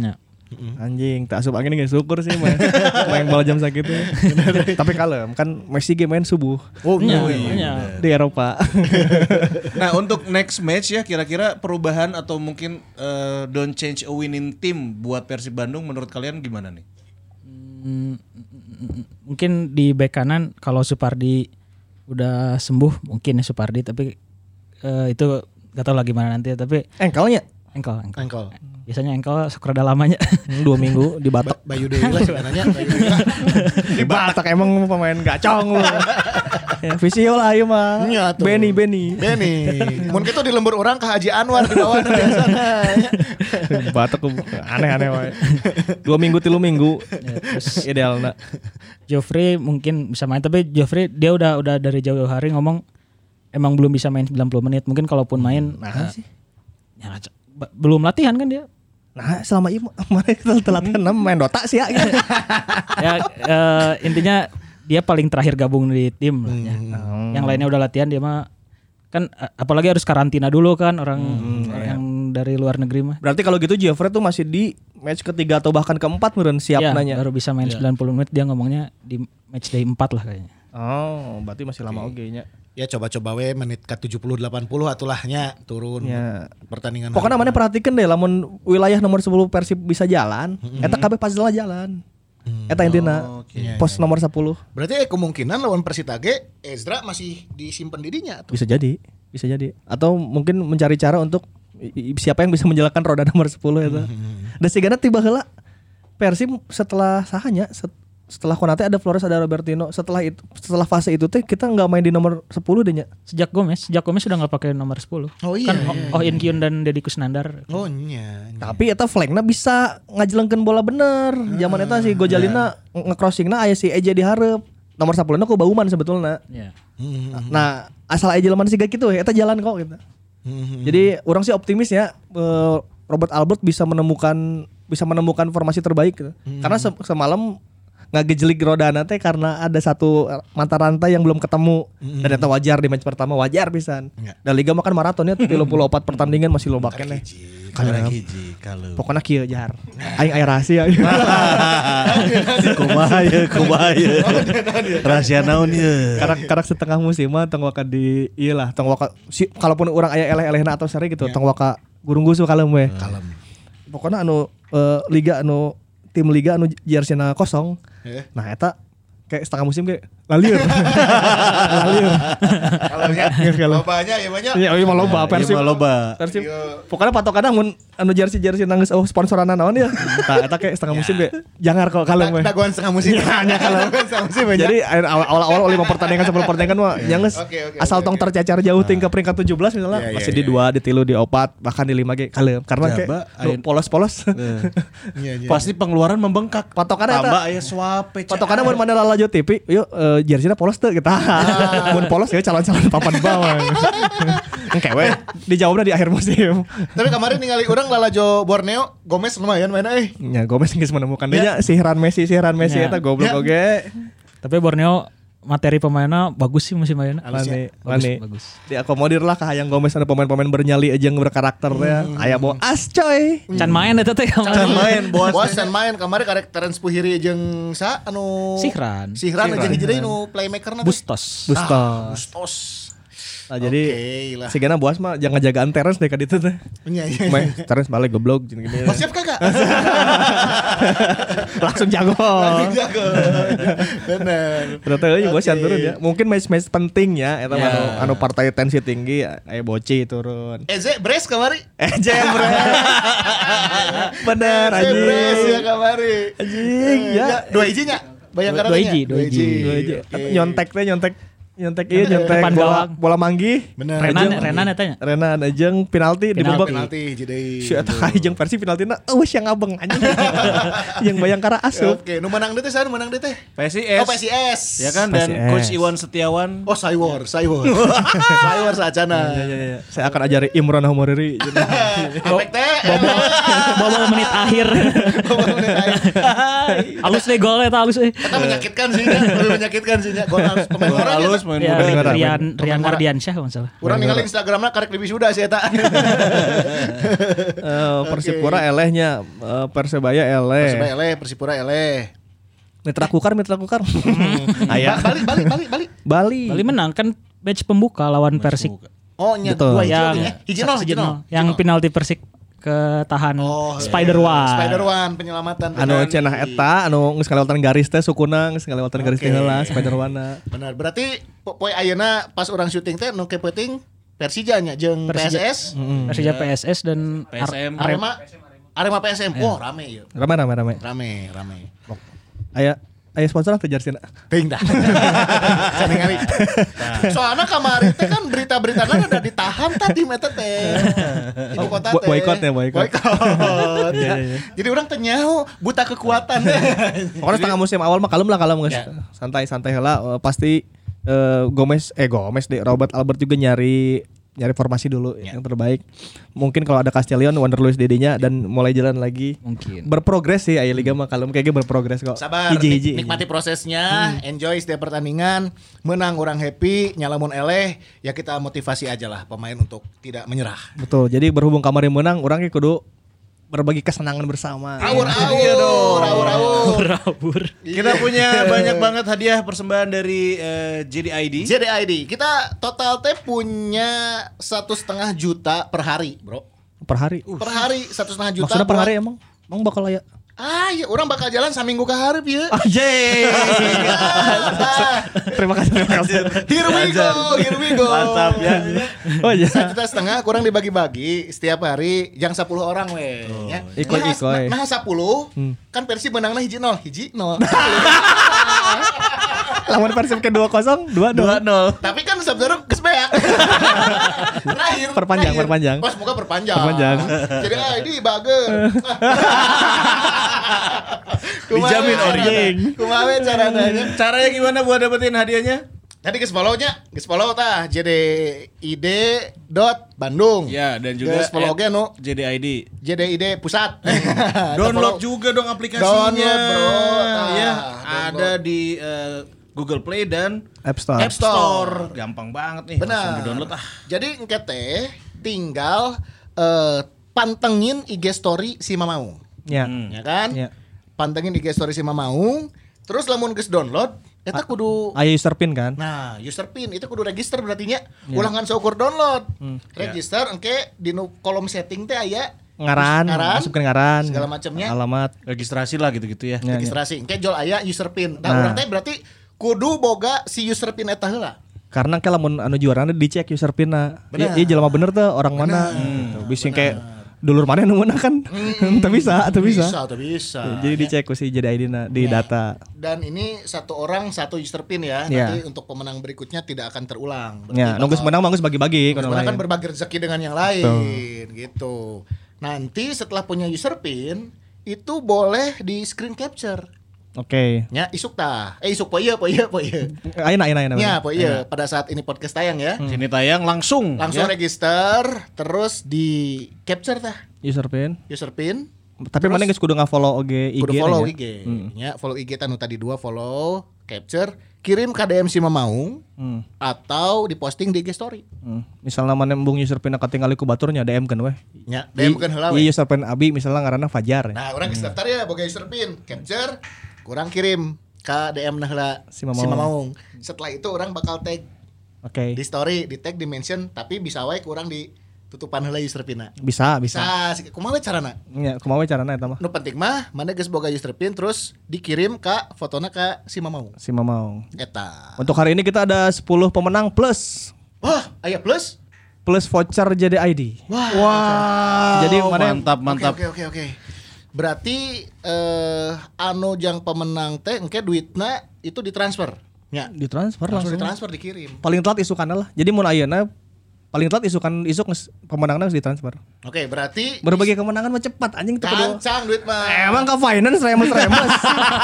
[SPEAKER 4] Anjing, tak asup angin gak syukur sih main, main bola jam sakit Tapi kalem, kan Messi game main subuh
[SPEAKER 2] Oh, iya.
[SPEAKER 5] nya.
[SPEAKER 4] di Eropa.
[SPEAKER 3] Nah untuk next match ya kira-kira perubahan atau mungkin eh, don't change a winning team buat Persib Bandung menurut kalian gimana nih?
[SPEAKER 5] Hmm, mungkin di back kanan kalau Supardi udah sembuh mungkin ya Supardi tapi eh, itu gak tahu lah gimana nanti ya tapi
[SPEAKER 4] Engkelnya
[SPEAKER 5] engkel engkel.
[SPEAKER 2] Engkol.
[SPEAKER 5] Biasanya engkel suka ada lamanya.
[SPEAKER 4] Hmm, dua minggu di Batak.
[SPEAKER 2] Bayu Dewi lah sebenarnya.
[SPEAKER 4] Di Batak emang pemain gacong lu. ya, visio lah ayo mah.
[SPEAKER 2] Tuh.
[SPEAKER 4] Benny Benny.
[SPEAKER 2] Benny. Mun kita di lembur orang ke Haji Anwar di bawah biasanya.
[SPEAKER 4] Batak aneh-aneh wae. Dua minggu tilu minggu. Ideal nak.
[SPEAKER 5] Joffrey mungkin bisa main tapi Joffrey dia udah udah dari jauh hari ngomong emang belum bisa main 90 menit. Mungkin kalaupun main
[SPEAKER 4] Nah,
[SPEAKER 5] eh, ya, ba- belum latihan kan dia.
[SPEAKER 4] Nah, selama ini kemarin kita telat enam main Dota sih ya. gitu.
[SPEAKER 5] ya eh, intinya dia paling terakhir gabung di tim lah ya. Yang lainnya udah latihan dia mah kan eh, apalagi harus karantina dulu kan orang yang dari luar negeri mah.
[SPEAKER 4] Berarti kalau gitu Geoffrey tuh masih di match ketiga atau bahkan keempat meren siap
[SPEAKER 5] Ya,
[SPEAKER 4] nanya.
[SPEAKER 5] baru bisa main 90 menit dia ngomongnya di match day 4 lah kayaknya.
[SPEAKER 4] Oh, berarti masih lama oke nya.
[SPEAKER 2] Ya coba-coba we menit ke 70 80 atulahnya turun
[SPEAKER 4] Ya.
[SPEAKER 2] pertandingan.
[SPEAKER 4] Pokoknya mana perhatikan deh lamun wilayah nomor 10 Persib bisa jalan, eta kabeh pasti lah jalan. Eta intina pos nomor 10.
[SPEAKER 2] Berarti eh, kemungkinan lawan Persita ge Ezra masih disimpan dirinya tuh.
[SPEAKER 4] Bisa jadi, bisa jadi. Atau mungkin mencari cara untuk siapa yang bisa menjalankan roda nomor 10 itu. Dan sigana tiba heula Persib setelah sahanya set- setelah Konate ada Flores ada Robertino setelah itu setelah fase itu teh kita nggak main di nomor 10 deh.
[SPEAKER 5] Sejak Gomez, sejak Gomez sudah nggak pakai nomor 10.
[SPEAKER 2] Oh iya,
[SPEAKER 5] Kan
[SPEAKER 2] iya,
[SPEAKER 5] Oh In Kyun dan Deddy Kusnandar.
[SPEAKER 2] Oh nya.
[SPEAKER 4] Tapi eta flankna bisa ngajelengkeun bola bener. Zaman eta si Gojalina nge-crossingna aya si Eja dihareup. Nomor 10 na ku Bauman sebetulnya.
[SPEAKER 5] Ya.
[SPEAKER 4] Nah, asal aja leman siga gitu eta jalan kok gitu. Jadi orang sih optimis ya eh, Robert Albert bisa menemukan bisa menemukan formasi terbaik gitu. Karena se- semalam nggak gejelik rodana teh karena ada satu mata rantai yang belum ketemu dan eta wajar di match pertama wajar pisan. Dan liga makan maratonnya 34 pertandingan masih loba keneh.
[SPEAKER 3] Kalau hiji kalau.
[SPEAKER 4] Pokoknya kieu jar. Aing aya rahasia.
[SPEAKER 3] kumaha ya, kumaha ya. Rahasia naon ya.
[SPEAKER 4] karak karak setengah musim mah tong waka di iya lah tong waka si, kalaupun orang aya eleh-elehna atau seri gitu tong waka gurung gusu kalem we
[SPEAKER 2] Kalem.
[SPEAKER 4] pokoknya anu eh, liga anu tim liga anu jerseyna kosong
[SPEAKER 2] Eh.
[SPEAKER 4] nah eta kayak setengah musim kayak lalieur lalieur
[SPEAKER 2] Kalau nya lobanya ya banyak.
[SPEAKER 4] iya iya mah loba persib
[SPEAKER 3] Iya mah loba.
[SPEAKER 4] persib pokoknya patokan mun anu jersey jersey nangis oh sponsoran naon ya nah eta kayak setengah musim kayak jangar kok kalem we
[SPEAKER 2] Daguan setengah musim. Hanya kalau setengah musim aja.
[SPEAKER 4] Jadi awal awal lima pertandingan sebelum pertandingan mah nyanges asal tong
[SPEAKER 2] oke.
[SPEAKER 4] tercecer jauh ting ke peringkat 17 misalnya
[SPEAKER 2] Iya, iya,
[SPEAKER 4] masih di
[SPEAKER 2] iya.
[SPEAKER 4] dua, di tilu, di opat, bahkan di lima ge kalem karena kayak polos-polos.
[SPEAKER 2] Iya, iya.
[SPEAKER 3] Pasti pengeluaran membengkak.
[SPEAKER 4] Patokannya
[SPEAKER 3] Tambah
[SPEAKER 4] eta
[SPEAKER 3] aya swap.
[SPEAKER 4] patokannya mun mana lalajo TV, yuk eh, jersey polos teu kita. Mun polos ya calon-calon papan bawah. We dijawabnya di akhir musim.
[SPEAKER 2] Tapi kemarin ningali orang Lalajo Borneo Gomez lumayan main eh.
[SPEAKER 4] Ya Gomez geus menemukan dia sihran Messi, sihran Messi
[SPEAKER 5] Ya.
[SPEAKER 4] eta goblok
[SPEAKER 2] Ya.
[SPEAKER 4] oge.
[SPEAKER 5] Tapi Borneo materi pemainnya bagus sih musim ayeuna.
[SPEAKER 4] Lani,
[SPEAKER 5] Bagus,
[SPEAKER 4] lani.
[SPEAKER 5] bagus.
[SPEAKER 4] Diakomodir lah ke hayang Gomez ada pemain-pemain bernyali aja yang berkarakter ya. Aya boas coy.
[SPEAKER 5] Can main eta teh
[SPEAKER 3] Can main bos.
[SPEAKER 2] Bos dan main kemarin karek Terence Puhiri jeung sa anu
[SPEAKER 5] Sihran.
[SPEAKER 2] Sihran aja jadi nu playmaker.
[SPEAKER 5] Bustos.
[SPEAKER 4] Bustos.
[SPEAKER 2] Bustos.
[SPEAKER 4] Nah, jadi
[SPEAKER 2] Oke lah.
[SPEAKER 4] si Gana Boas mah jangan jagaan Terence deh kan itu teh.
[SPEAKER 2] Iya iya.
[SPEAKER 4] Main Terence balik goblok gini gini.
[SPEAKER 2] Oh siap kagak?
[SPEAKER 4] Langsung jago.
[SPEAKER 2] Jago. Bener.
[SPEAKER 4] Ternyata euy Boas yang turun ya. Mungkin match-match penting ya eta
[SPEAKER 5] Ya.
[SPEAKER 4] anu, anu partai tensi tinggi aya Boci turun.
[SPEAKER 2] Eze Bres kemari.
[SPEAKER 4] Eh Jembre. Bener
[SPEAKER 2] Eze Bres ya
[SPEAKER 4] anjing.
[SPEAKER 2] kemari.
[SPEAKER 4] Anjing ya.
[SPEAKER 2] Dua ijinya. Bayangkara
[SPEAKER 5] Dua
[SPEAKER 2] nya?
[SPEAKER 5] iji, dua iji.
[SPEAKER 4] Dua.
[SPEAKER 2] Oke.
[SPEAKER 4] Nyontek teh nyontek nyontek ieu nyontek
[SPEAKER 5] Depan
[SPEAKER 4] bola
[SPEAKER 5] gawang.
[SPEAKER 4] bola manggi.
[SPEAKER 2] Bener.
[SPEAKER 5] Renan Renan eta nya.
[SPEAKER 4] Renan ajeng penalti di
[SPEAKER 5] Penalti.
[SPEAKER 4] babak
[SPEAKER 2] Penalti jadi.
[SPEAKER 4] Si eta jeung versi penaltina eueuh yang abeng anjing. Yang bayangkara asup.
[SPEAKER 2] Oke, nu menang deui teh, nu menang deui teh.
[SPEAKER 3] PSIS.
[SPEAKER 2] Oh PSIS.
[SPEAKER 3] Ya kan dan coach Iwan Setiawan.
[SPEAKER 2] Oh Saywar, Saywar. Saywar saacana.
[SPEAKER 4] Iya iya iya. Saya akan ajari Imron Humoriri.
[SPEAKER 2] Apek teh
[SPEAKER 5] Bobol menit akhir. Halus deh golnya eta halus deh.
[SPEAKER 2] Kita menyakitkan sih lebih menyakitkan sih. Gol halus pemain orang ya.
[SPEAKER 3] main
[SPEAKER 5] Ya,
[SPEAKER 3] muda.
[SPEAKER 5] Rian Rian Ardiansyah kalau nggak salah.
[SPEAKER 2] Urang ningali Instagramna karek di wisuda sih eta.
[SPEAKER 4] Eh, Persipura elehnya eh, Persebaya eleh.
[SPEAKER 2] Persibaya eleh, Persipura eleh.
[SPEAKER 4] Mitra Kukar, Mitra Kukar.
[SPEAKER 2] Ba- Balik balik balik balik.
[SPEAKER 4] Bali.
[SPEAKER 5] Bali menang kan match pembuka lawan Persik.
[SPEAKER 2] Oh nya
[SPEAKER 4] Betul.
[SPEAKER 2] dua ya. Hiji nol, hiji nol.
[SPEAKER 5] yang penalti Persik ketahan
[SPEAKER 2] Oh,
[SPEAKER 5] Spider
[SPEAKER 2] iya.
[SPEAKER 5] One.
[SPEAKER 2] Spider One penyelamatan.
[SPEAKER 4] Anu cenah eta anu geus kalewatan garis teh sukuna geus kalewatan garis teh heula Spider Wana.
[SPEAKER 2] Benar. Berarti po- poe ayeuna pas orang syuting teh nu kepenting Persija nya jeung
[SPEAKER 5] Persija.
[SPEAKER 2] PSS,
[SPEAKER 5] Persija PSS dan Ar-
[SPEAKER 3] PSM.
[SPEAKER 2] Arema Arema PSM. Wah, rame ieu.
[SPEAKER 4] Rame rame rame.
[SPEAKER 2] Rame, rame.
[SPEAKER 4] Aya aya sponsor teh jersey
[SPEAKER 2] Ting dah. Ningali. Soalnya kemarin teh kan berita-berita kan udah ditahan tadi meta teh. Ibu kota teh.
[SPEAKER 4] boykot ya, boykot.
[SPEAKER 2] Boykot.
[SPEAKER 4] Iya,
[SPEAKER 2] Ya.
[SPEAKER 4] iya.
[SPEAKER 2] Jadi orang teh nyaho buta kekuatan.
[SPEAKER 4] Pokoknya setengah musim awal mah kalem lah kalem guys.
[SPEAKER 2] Ya.
[SPEAKER 4] Santai santai heula Eh, pasti eh, Gomez eh Gomez deh Robert Albert juga nyari nyari formasi dulu
[SPEAKER 2] Ya.
[SPEAKER 4] yang terbaik. Mungkin kalau ada Castellion, Wander Luis Dede-nya dan mulai jalan lagi.
[SPEAKER 5] Mungkin.
[SPEAKER 4] Berprogres sih Aya Liga mah kalem kayaknya berprogres kok.
[SPEAKER 2] Sabar,
[SPEAKER 4] Hiji, hiji,
[SPEAKER 2] nikmati prosesnya, enjoy setiap pertandingan, menang orang happy, nyalamun eleh, ya kita motivasi aja lah pemain untuk tidak menyerah.
[SPEAKER 4] Betul. Jadi berhubung kamari menang, orangnya kudu berbagi kesenangan bersama.
[SPEAKER 2] Awur awur, awur awur.
[SPEAKER 5] Rabur.
[SPEAKER 3] Kita punya banyak banget hadiah persembahan dari eh, JDID.
[SPEAKER 2] JDID, kita total teh punya satu setengah juta per hari, bro.
[SPEAKER 4] Per hari.
[SPEAKER 2] Per hari satu setengah juta.
[SPEAKER 4] Maksudnya per hari emang? Emang bakal ya?
[SPEAKER 2] Ah, ya orang bakal jalan saminggu ke hari ya.
[SPEAKER 4] Anjay. terima kasih, terima kasih.
[SPEAKER 2] Here we go, here we go.
[SPEAKER 3] Mantap ya.
[SPEAKER 4] Oh iya.
[SPEAKER 2] Satu juta setengah kurang dibagi-bagi setiap hari yang 10 orang weh ya.
[SPEAKER 4] Ikut,
[SPEAKER 2] Nah,
[SPEAKER 4] ikut.
[SPEAKER 2] Nah, 10 kan versi menangnya hiji nol, hiji nol.
[SPEAKER 4] Lawan Persib ke 2-0, 2-0.
[SPEAKER 2] Tapi kan sebenarnya geus beak. Terakhir.
[SPEAKER 4] Perpanjang,
[SPEAKER 2] terakhir.
[SPEAKER 4] perpanjang.
[SPEAKER 2] Oh, semoga perpanjang.
[SPEAKER 4] Perpanjang.
[SPEAKER 2] Jadi ah ini bager.
[SPEAKER 3] Dijamin
[SPEAKER 2] orieng. Kumaha caranya?
[SPEAKER 3] Caranya gimana buat dapetin hadiahnya?
[SPEAKER 2] Tadi geus follow-nya, geus follow tah JDID dot Bandung.
[SPEAKER 3] Ya dan juga
[SPEAKER 2] Geus follow oge nu
[SPEAKER 3] JDID.
[SPEAKER 2] JDID pusat.
[SPEAKER 3] Download juga dong aplikasinya.
[SPEAKER 2] Download, bro. Nah,
[SPEAKER 3] ya,
[SPEAKER 2] download.
[SPEAKER 3] ada di eh, Google Play dan
[SPEAKER 4] App Store.
[SPEAKER 3] App Store. Gampang banget nih.
[SPEAKER 2] Benar.
[SPEAKER 3] Langsung di-download ah.
[SPEAKER 2] Jadi engke teh tinggal eh, pantengin IG story si Mamaung.
[SPEAKER 4] Ya.
[SPEAKER 3] Hmm.
[SPEAKER 2] Ya kan?
[SPEAKER 4] Ya.
[SPEAKER 2] Pantengin IG story si Mamaung, terus lamun geus download, eta kudu
[SPEAKER 4] Aya user pin kan?
[SPEAKER 2] Nah, user pin itu kudu register berarti nya. Ulangan seukur download. Register engke di nu kolom setting teh aya
[SPEAKER 4] Ngaran,
[SPEAKER 2] ngaran,
[SPEAKER 4] masukin ngaran.
[SPEAKER 2] segala macamnya.
[SPEAKER 4] Alamat.
[SPEAKER 3] Registrasi lah gitu-gitu ya.
[SPEAKER 4] Ya, ya.
[SPEAKER 2] registrasi. Engke jol aya user pin. Nah,
[SPEAKER 4] Nah.
[SPEAKER 2] urang teh berarti kudu boga si user pin eta heula.
[SPEAKER 4] Karena kalau lamun anu juarana dicek user pinna. Iya jelema bener tuh orang mana. Gitu. Bisa kayak dulur mana nu meunang kan. Teu bisa, teu bisa.
[SPEAKER 2] Bisa, tuh bisa.
[SPEAKER 4] Jadi dicek ku si jadi ID na di
[SPEAKER 2] Ya.
[SPEAKER 4] data.
[SPEAKER 2] Dan ini satu orang satu user pin ya.
[SPEAKER 4] Ya.
[SPEAKER 2] Nanti untuk pemenang berikutnya tidak akan terulang.
[SPEAKER 4] Ya, nunggu menang bagus bagi-bagi
[SPEAKER 2] kan
[SPEAKER 4] lain.
[SPEAKER 2] berbagi rezeki dengan yang lain gitu. Nanti setelah punya user pin itu boleh di screen capture.
[SPEAKER 4] Oke.
[SPEAKER 2] Ya, isuk tah. Eh isuk po iya, po iya, po iya.
[SPEAKER 4] Ayeuna ayeuna ayeuna.
[SPEAKER 2] Ya, po iya pada saat ini podcast tayang ya.
[SPEAKER 3] Sini tayang langsung.
[SPEAKER 2] Langsung
[SPEAKER 3] ya.
[SPEAKER 2] register terus di capture tah
[SPEAKER 4] User pin.
[SPEAKER 2] user pin.
[SPEAKER 4] Tapi mana geus kudu nge-follow OG IG.
[SPEAKER 2] Kudu follow. IG. Ya, follow IG tanu tadi dua follow, capture, kirim ke DM si Mamaung
[SPEAKER 4] Hmm.
[SPEAKER 2] atau diposting di IG story.
[SPEAKER 4] Hmm. Misalnya mana embung user pin katingali ku baturnya DM kan weh.
[SPEAKER 2] Ya, DM kan heula.
[SPEAKER 4] Iya user pin Abi misalnya ngaranna Fajar.
[SPEAKER 2] Nah, orang geus daftar ya boga user pin, capture, kurang kirim ke DM nah heula
[SPEAKER 4] Si
[SPEAKER 2] si
[SPEAKER 4] Mamaung.
[SPEAKER 2] Mamaung. Setelah itu orang bakal tag
[SPEAKER 4] Oke.
[SPEAKER 2] di story, di tag, di mention, tapi bisa wae kurang di tutupan heula user pinna.
[SPEAKER 4] Bisa, bisa.
[SPEAKER 2] Bisa, kumaha we carana?
[SPEAKER 4] Ya, kumaha we carana eta mah?
[SPEAKER 2] Nu penting mah mana geus boga user pin terus dikirim ke fotona ke si Mamaung.
[SPEAKER 4] Si Mamau.
[SPEAKER 2] Eta.
[SPEAKER 4] Untuk hari ini kita ada 10 pemenang plus
[SPEAKER 2] Wah, aya plus?
[SPEAKER 4] plus voucher jadi ID.
[SPEAKER 2] Wah.
[SPEAKER 4] Jadi
[SPEAKER 3] Oh,
[SPEAKER 4] mana
[SPEAKER 3] mantap mantap.
[SPEAKER 2] Oke oke oke. Berarti eh anu jang pemenang teh engke duitna itu ditransfer. Ya.
[SPEAKER 4] ditransfer
[SPEAKER 2] Langsung
[SPEAKER 4] langsung.
[SPEAKER 2] ditransfer dikirim.
[SPEAKER 4] Paling telat isukan lah. Jadi mun ayeuna paling telat isukan isuk pemenangnya harus ditransfer.
[SPEAKER 2] Oke, berarti
[SPEAKER 4] Berbagi kemenangan mah cepat anjing kudu.
[SPEAKER 2] kancang duit mah.
[SPEAKER 4] Emang ke finance remes remes.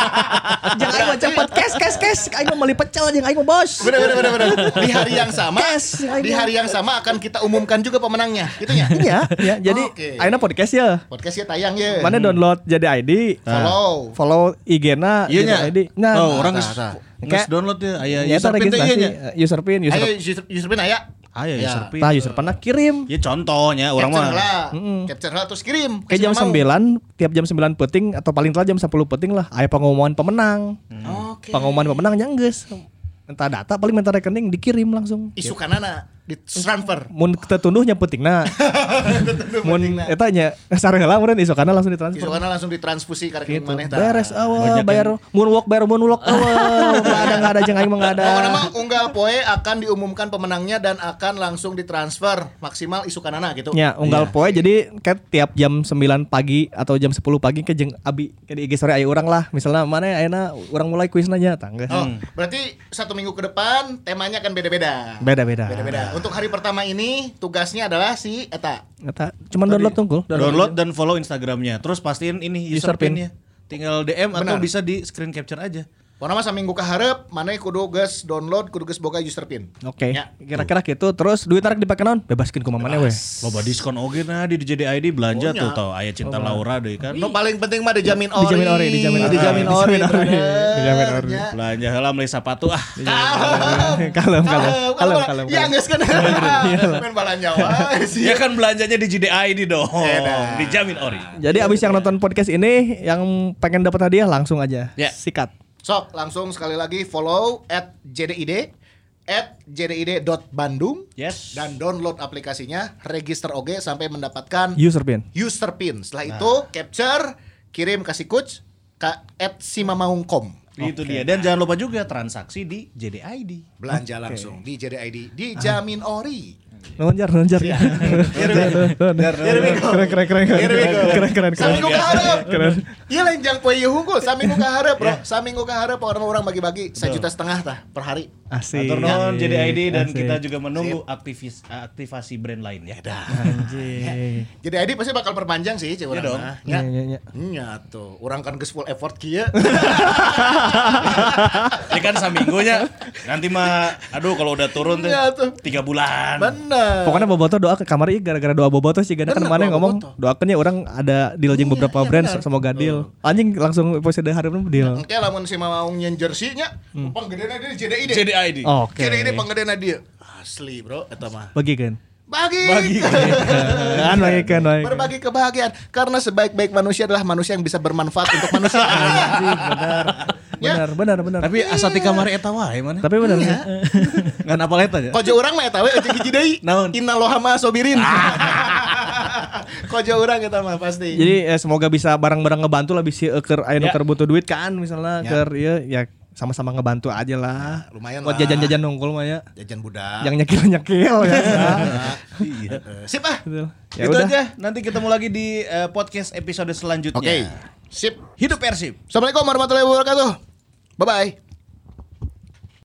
[SPEAKER 4] Jangan aing mah cepet cash cash cash. Aing mah meuli pecel jeung aing mah bos.
[SPEAKER 2] Bener bener bener bener. Di hari yang sama,
[SPEAKER 4] I
[SPEAKER 2] di
[SPEAKER 4] know.
[SPEAKER 2] hari yang sama akan kita umumkan juga pemenangnya, gitu ya.
[SPEAKER 4] Iya, ya. Jadi
[SPEAKER 2] Oke.
[SPEAKER 4] ayeuna podcast ya.
[SPEAKER 2] Podcastnya tayang ya.
[SPEAKER 4] Mana download jadi ID,
[SPEAKER 2] Follow.
[SPEAKER 4] follow IG-na
[SPEAKER 3] Iya nya.
[SPEAKER 4] jadi ID. Nah,
[SPEAKER 3] oh, orang geus
[SPEAKER 2] tah, tah.
[SPEAKER 3] geus
[SPEAKER 4] Kayak-
[SPEAKER 3] download ya aya
[SPEAKER 4] ya
[SPEAKER 3] user pin
[SPEAKER 4] user pin, user
[SPEAKER 2] Ayo user user pin aya.
[SPEAKER 3] Aya
[SPEAKER 2] Ya.
[SPEAKER 3] user pin.
[SPEAKER 4] Tah user pin kirim.
[SPEAKER 3] Ya contohnya orang
[SPEAKER 2] Capture
[SPEAKER 3] mah.
[SPEAKER 2] lah. Capture lah terus kirim.
[SPEAKER 4] Kayak jam
[SPEAKER 2] mau.
[SPEAKER 4] 9, tiap jam 9 peting atau paling telat jam 10 peting lah. Aya pengumuman pemenang.
[SPEAKER 2] Oke.
[SPEAKER 4] Pengumuman pemenangnya geus. Minta data paling minta rekening dikirim langsung.
[SPEAKER 2] Isu kanana di transfer.
[SPEAKER 4] Mun ketunduhnya petingna. Mun eta nya sareula meureun isokana langsung
[SPEAKER 2] Isu
[SPEAKER 4] ditransfer.
[SPEAKER 2] kana langsung ditransfusi ke rekening
[SPEAKER 4] Gitu.
[SPEAKER 2] maneh tah.
[SPEAKER 4] Beres awal bayar moonwalk bayar moonwalk awal. Enggak ada enggak ada jeung aing mah enggak ada.
[SPEAKER 2] Pokoknya mah unggal poe akan diumumkan pemenangnya dan akan langsung ditransfer maksimal isu kanana gitu.
[SPEAKER 4] Ya, unggal poe jadi kan tiap jam 9 pagi atau jam 10 pagi ke jeung abi ke di IG story aya urang lah. Misalnya mana ayeuna urang mulai kuis nanya tangga.
[SPEAKER 2] Oh, berarti satu minggu ke depan temanya akan beda-beda.
[SPEAKER 4] Beda-beda.
[SPEAKER 2] Beda-beda. Untuk hari pertama ini tugasnya adalah si Eta.
[SPEAKER 4] Eta cuman download tunggu.
[SPEAKER 3] Download dan follow Instagramnya. Terus pastiin ini user,
[SPEAKER 4] User pin.
[SPEAKER 3] pinnya. Tinggal DM atau
[SPEAKER 2] Benar.
[SPEAKER 3] bisa di screen capture aja.
[SPEAKER 2] Pokoknya mah saminggu ke hareup mana kudu geus download kudu geus boga user pin.
[SPEAKER 4] Oke.
[SPEAKER 2] Ya.
[SPEAKER 4] Kira-kira gitu. Terus duit tarik dipake naon? Bebaskeun ku mamane we.
[SPEAKER 3] Loba diskon oge nah di JDID belanja
[SPEAKER 2] Oh,
[SPEAKER 3] tuh tau aya cinta Laura deh kan.
[SPEAKER 2] No paling penting mah dijamin ori.
[SPEAKER 4] Dijamin ori, dijamin ori.
[SPEAKER 2] Dijamin
[SPEAKER 4] Ah,
[SPEAKER 2] ori.
[SPEAKER 4] dijamin ori.
[SPEAKER 2] brother.
[SPEAKER 4] Dijamin ori.
[SPEAKER 2] Ya.
[SPEAKER 3] Belanja heula meuli sepatu ah.
[SPEAKER 2] Kalem.
[SPEAKER 4] Kalem, kalem. Kalem.
[SPEAKER 2] Ya geus kan. Men balanya wae sih.
[SPEAKER 3] Ya kan belanjanya di JDID dong.
[SPEAKER 2] Edan.
[SPEAKER 3] Dijamin ori.
[SPEAKER 4] Jadi abis yang nonton podcast ini yang pengen dapat hadiah langsung aja.
[SPEAKER 3] Ya.
[SPEAKER 4] Sikat.
[SPEAKER 2] Sok langsung sekali lagi follow at JDID at jdid.bandung
[SPEAKER 3] Yes.
[SPEAKER 2] dan download aplikasinya, register oge sampai mendapatkan
[SPEAKER 4] User pin.
[SPEAKER 2] user pin. Setelah itu capture, kirim kasih coach ke at simamaungkom.
[SPEAKER 3] Itu dia. Dan jangan lupa juga transaksi di JDID.
[SPEAKER 2] Belanja langsung di JDID dijamin ori.
[SPEAKER 4] Nonjar, nonjar. Keren, keren, keren, keren.
[SPEAKER 2] We go.
[SPEAKER 4] Keren, keren, keren.
[SPEAKER 2] Saminggu kaharep.
[SPEAKER 4] Keren.
[SPEAKER 2] Iya lenjang poe ieu hungkul, saminggu kaharep, Bro. Saminggu kaharep orang-orang bagi-bagi sejuta setengah tah per hari.
[SPEAKER 4] Asik.
[SPEAKER 3] Atur nuhun JDID dan
[SPEAKER 4] Asik.
[SPEAKER 3] kita juga menunggu aktivis aktivasi brand lain ya.
[SPEAKER 4] Anjing.
[SPEAKER 2] JDID pasti bakal perpanjang sih, cewek
[SPEAKER 3] Iya dong.
[SPEAKER 4] Iya, iya, iya.
[SPEAKER 2] Nya tuh, orang kan geus full effort kieu.
[SPEAKER 3] Ya kan saminggunya. Nanti mah aduh kalau udah turun tuh
[SPEAKER 2] Iya tuh.
[SPEAKER 3] tiga bulan.
[SPEAKER 2] Bener.
[SPEAKER 4] Pokoknya boboto doa ke kamar ieu gara-gara doa boboto sih karena kan mana ngomong
[SPEAKER 2] bobotoh.
[SPEAKER 4] doakan ya orang ada deal jeung beberapa
[SPEAKER 2] iya,
[SPEAKER 4] brand semoga deal. Anjing langsung episode hari ini deal.
[SPEAKER 2] Engke lamun si mau nyen jersey-nya, penggedena dia di JDID.
[SPEAKER 4] Hmm. Oke.
[SPEAKER 2] JDID penggedena dia. Asli, Bro, eta mah.
[SPEAKER 4] Bagikan.
[SPEAKER 2] Bagi.
[SPEAKER 3] Bagi.
[SPEAKER 4] Kan bagikan, bagikan.
[SPEAKER 2] Berbagi kebahagiaan karena sebaik-baik manusia adalah manusia yang bisa bermanfaat untuk manusia.
[SPEAKER 4] benar.
[SPEAKER 2] Ya.
[SPEAKER 4] Benar, benar, benar.
[SPEAKER 3] Tapi asa ti kamari eta wae mana?
[SPEAKER 4] tapi benar.
[SPEAKER 2] Iya.
[SPEAKER 3] Ngan apa eta ya?
[SPEAKER 2] Kojo urang mah eta we ejeng hiji deui.
[SPEAKER 3] Naon?
[SPEAKER 2] Innallaha ma sobirin. Kojo urang eta mah pasti.
[SPEAKER 4] Jadi eh, semoga bisa bareng-bareng ngebantu lah bisa eh, keur aya nu
[SPEAKER 3] Ya.
[SPEAKER 4] keur butuh duit kan misalnya
[SPEAKER 2] Ya.
[SPEAKER 4] keur ieu ya sama-sama ngebantu aja lah.
[SPEAKER 2] lumayan
[SPEAKER 4] Buat jajan-jajan nungkul mah ya.
[SPEAKER 2] jajan budak.
[SPEAKER 4] Yang nyekil-nyekil ya.
[SPEAKER 3] Iya.
[SPEAKER 2] Eh, Sip ah.
[SPEAKER 4] Betul. Ya
[SPEAKER 3] Itu
[SPEAKER 4] udah.
[SPEAKER 3] aja. Nanti ketemu lagi di eh, podcast episode selanjutnya.
[SPEAKER 2] Oke. Sip.
[SPEAKER 3] Hidup Persib.
[SPEAKER 2] Assalamualaikum warahmatullahi wabarakatuh. Bye bye.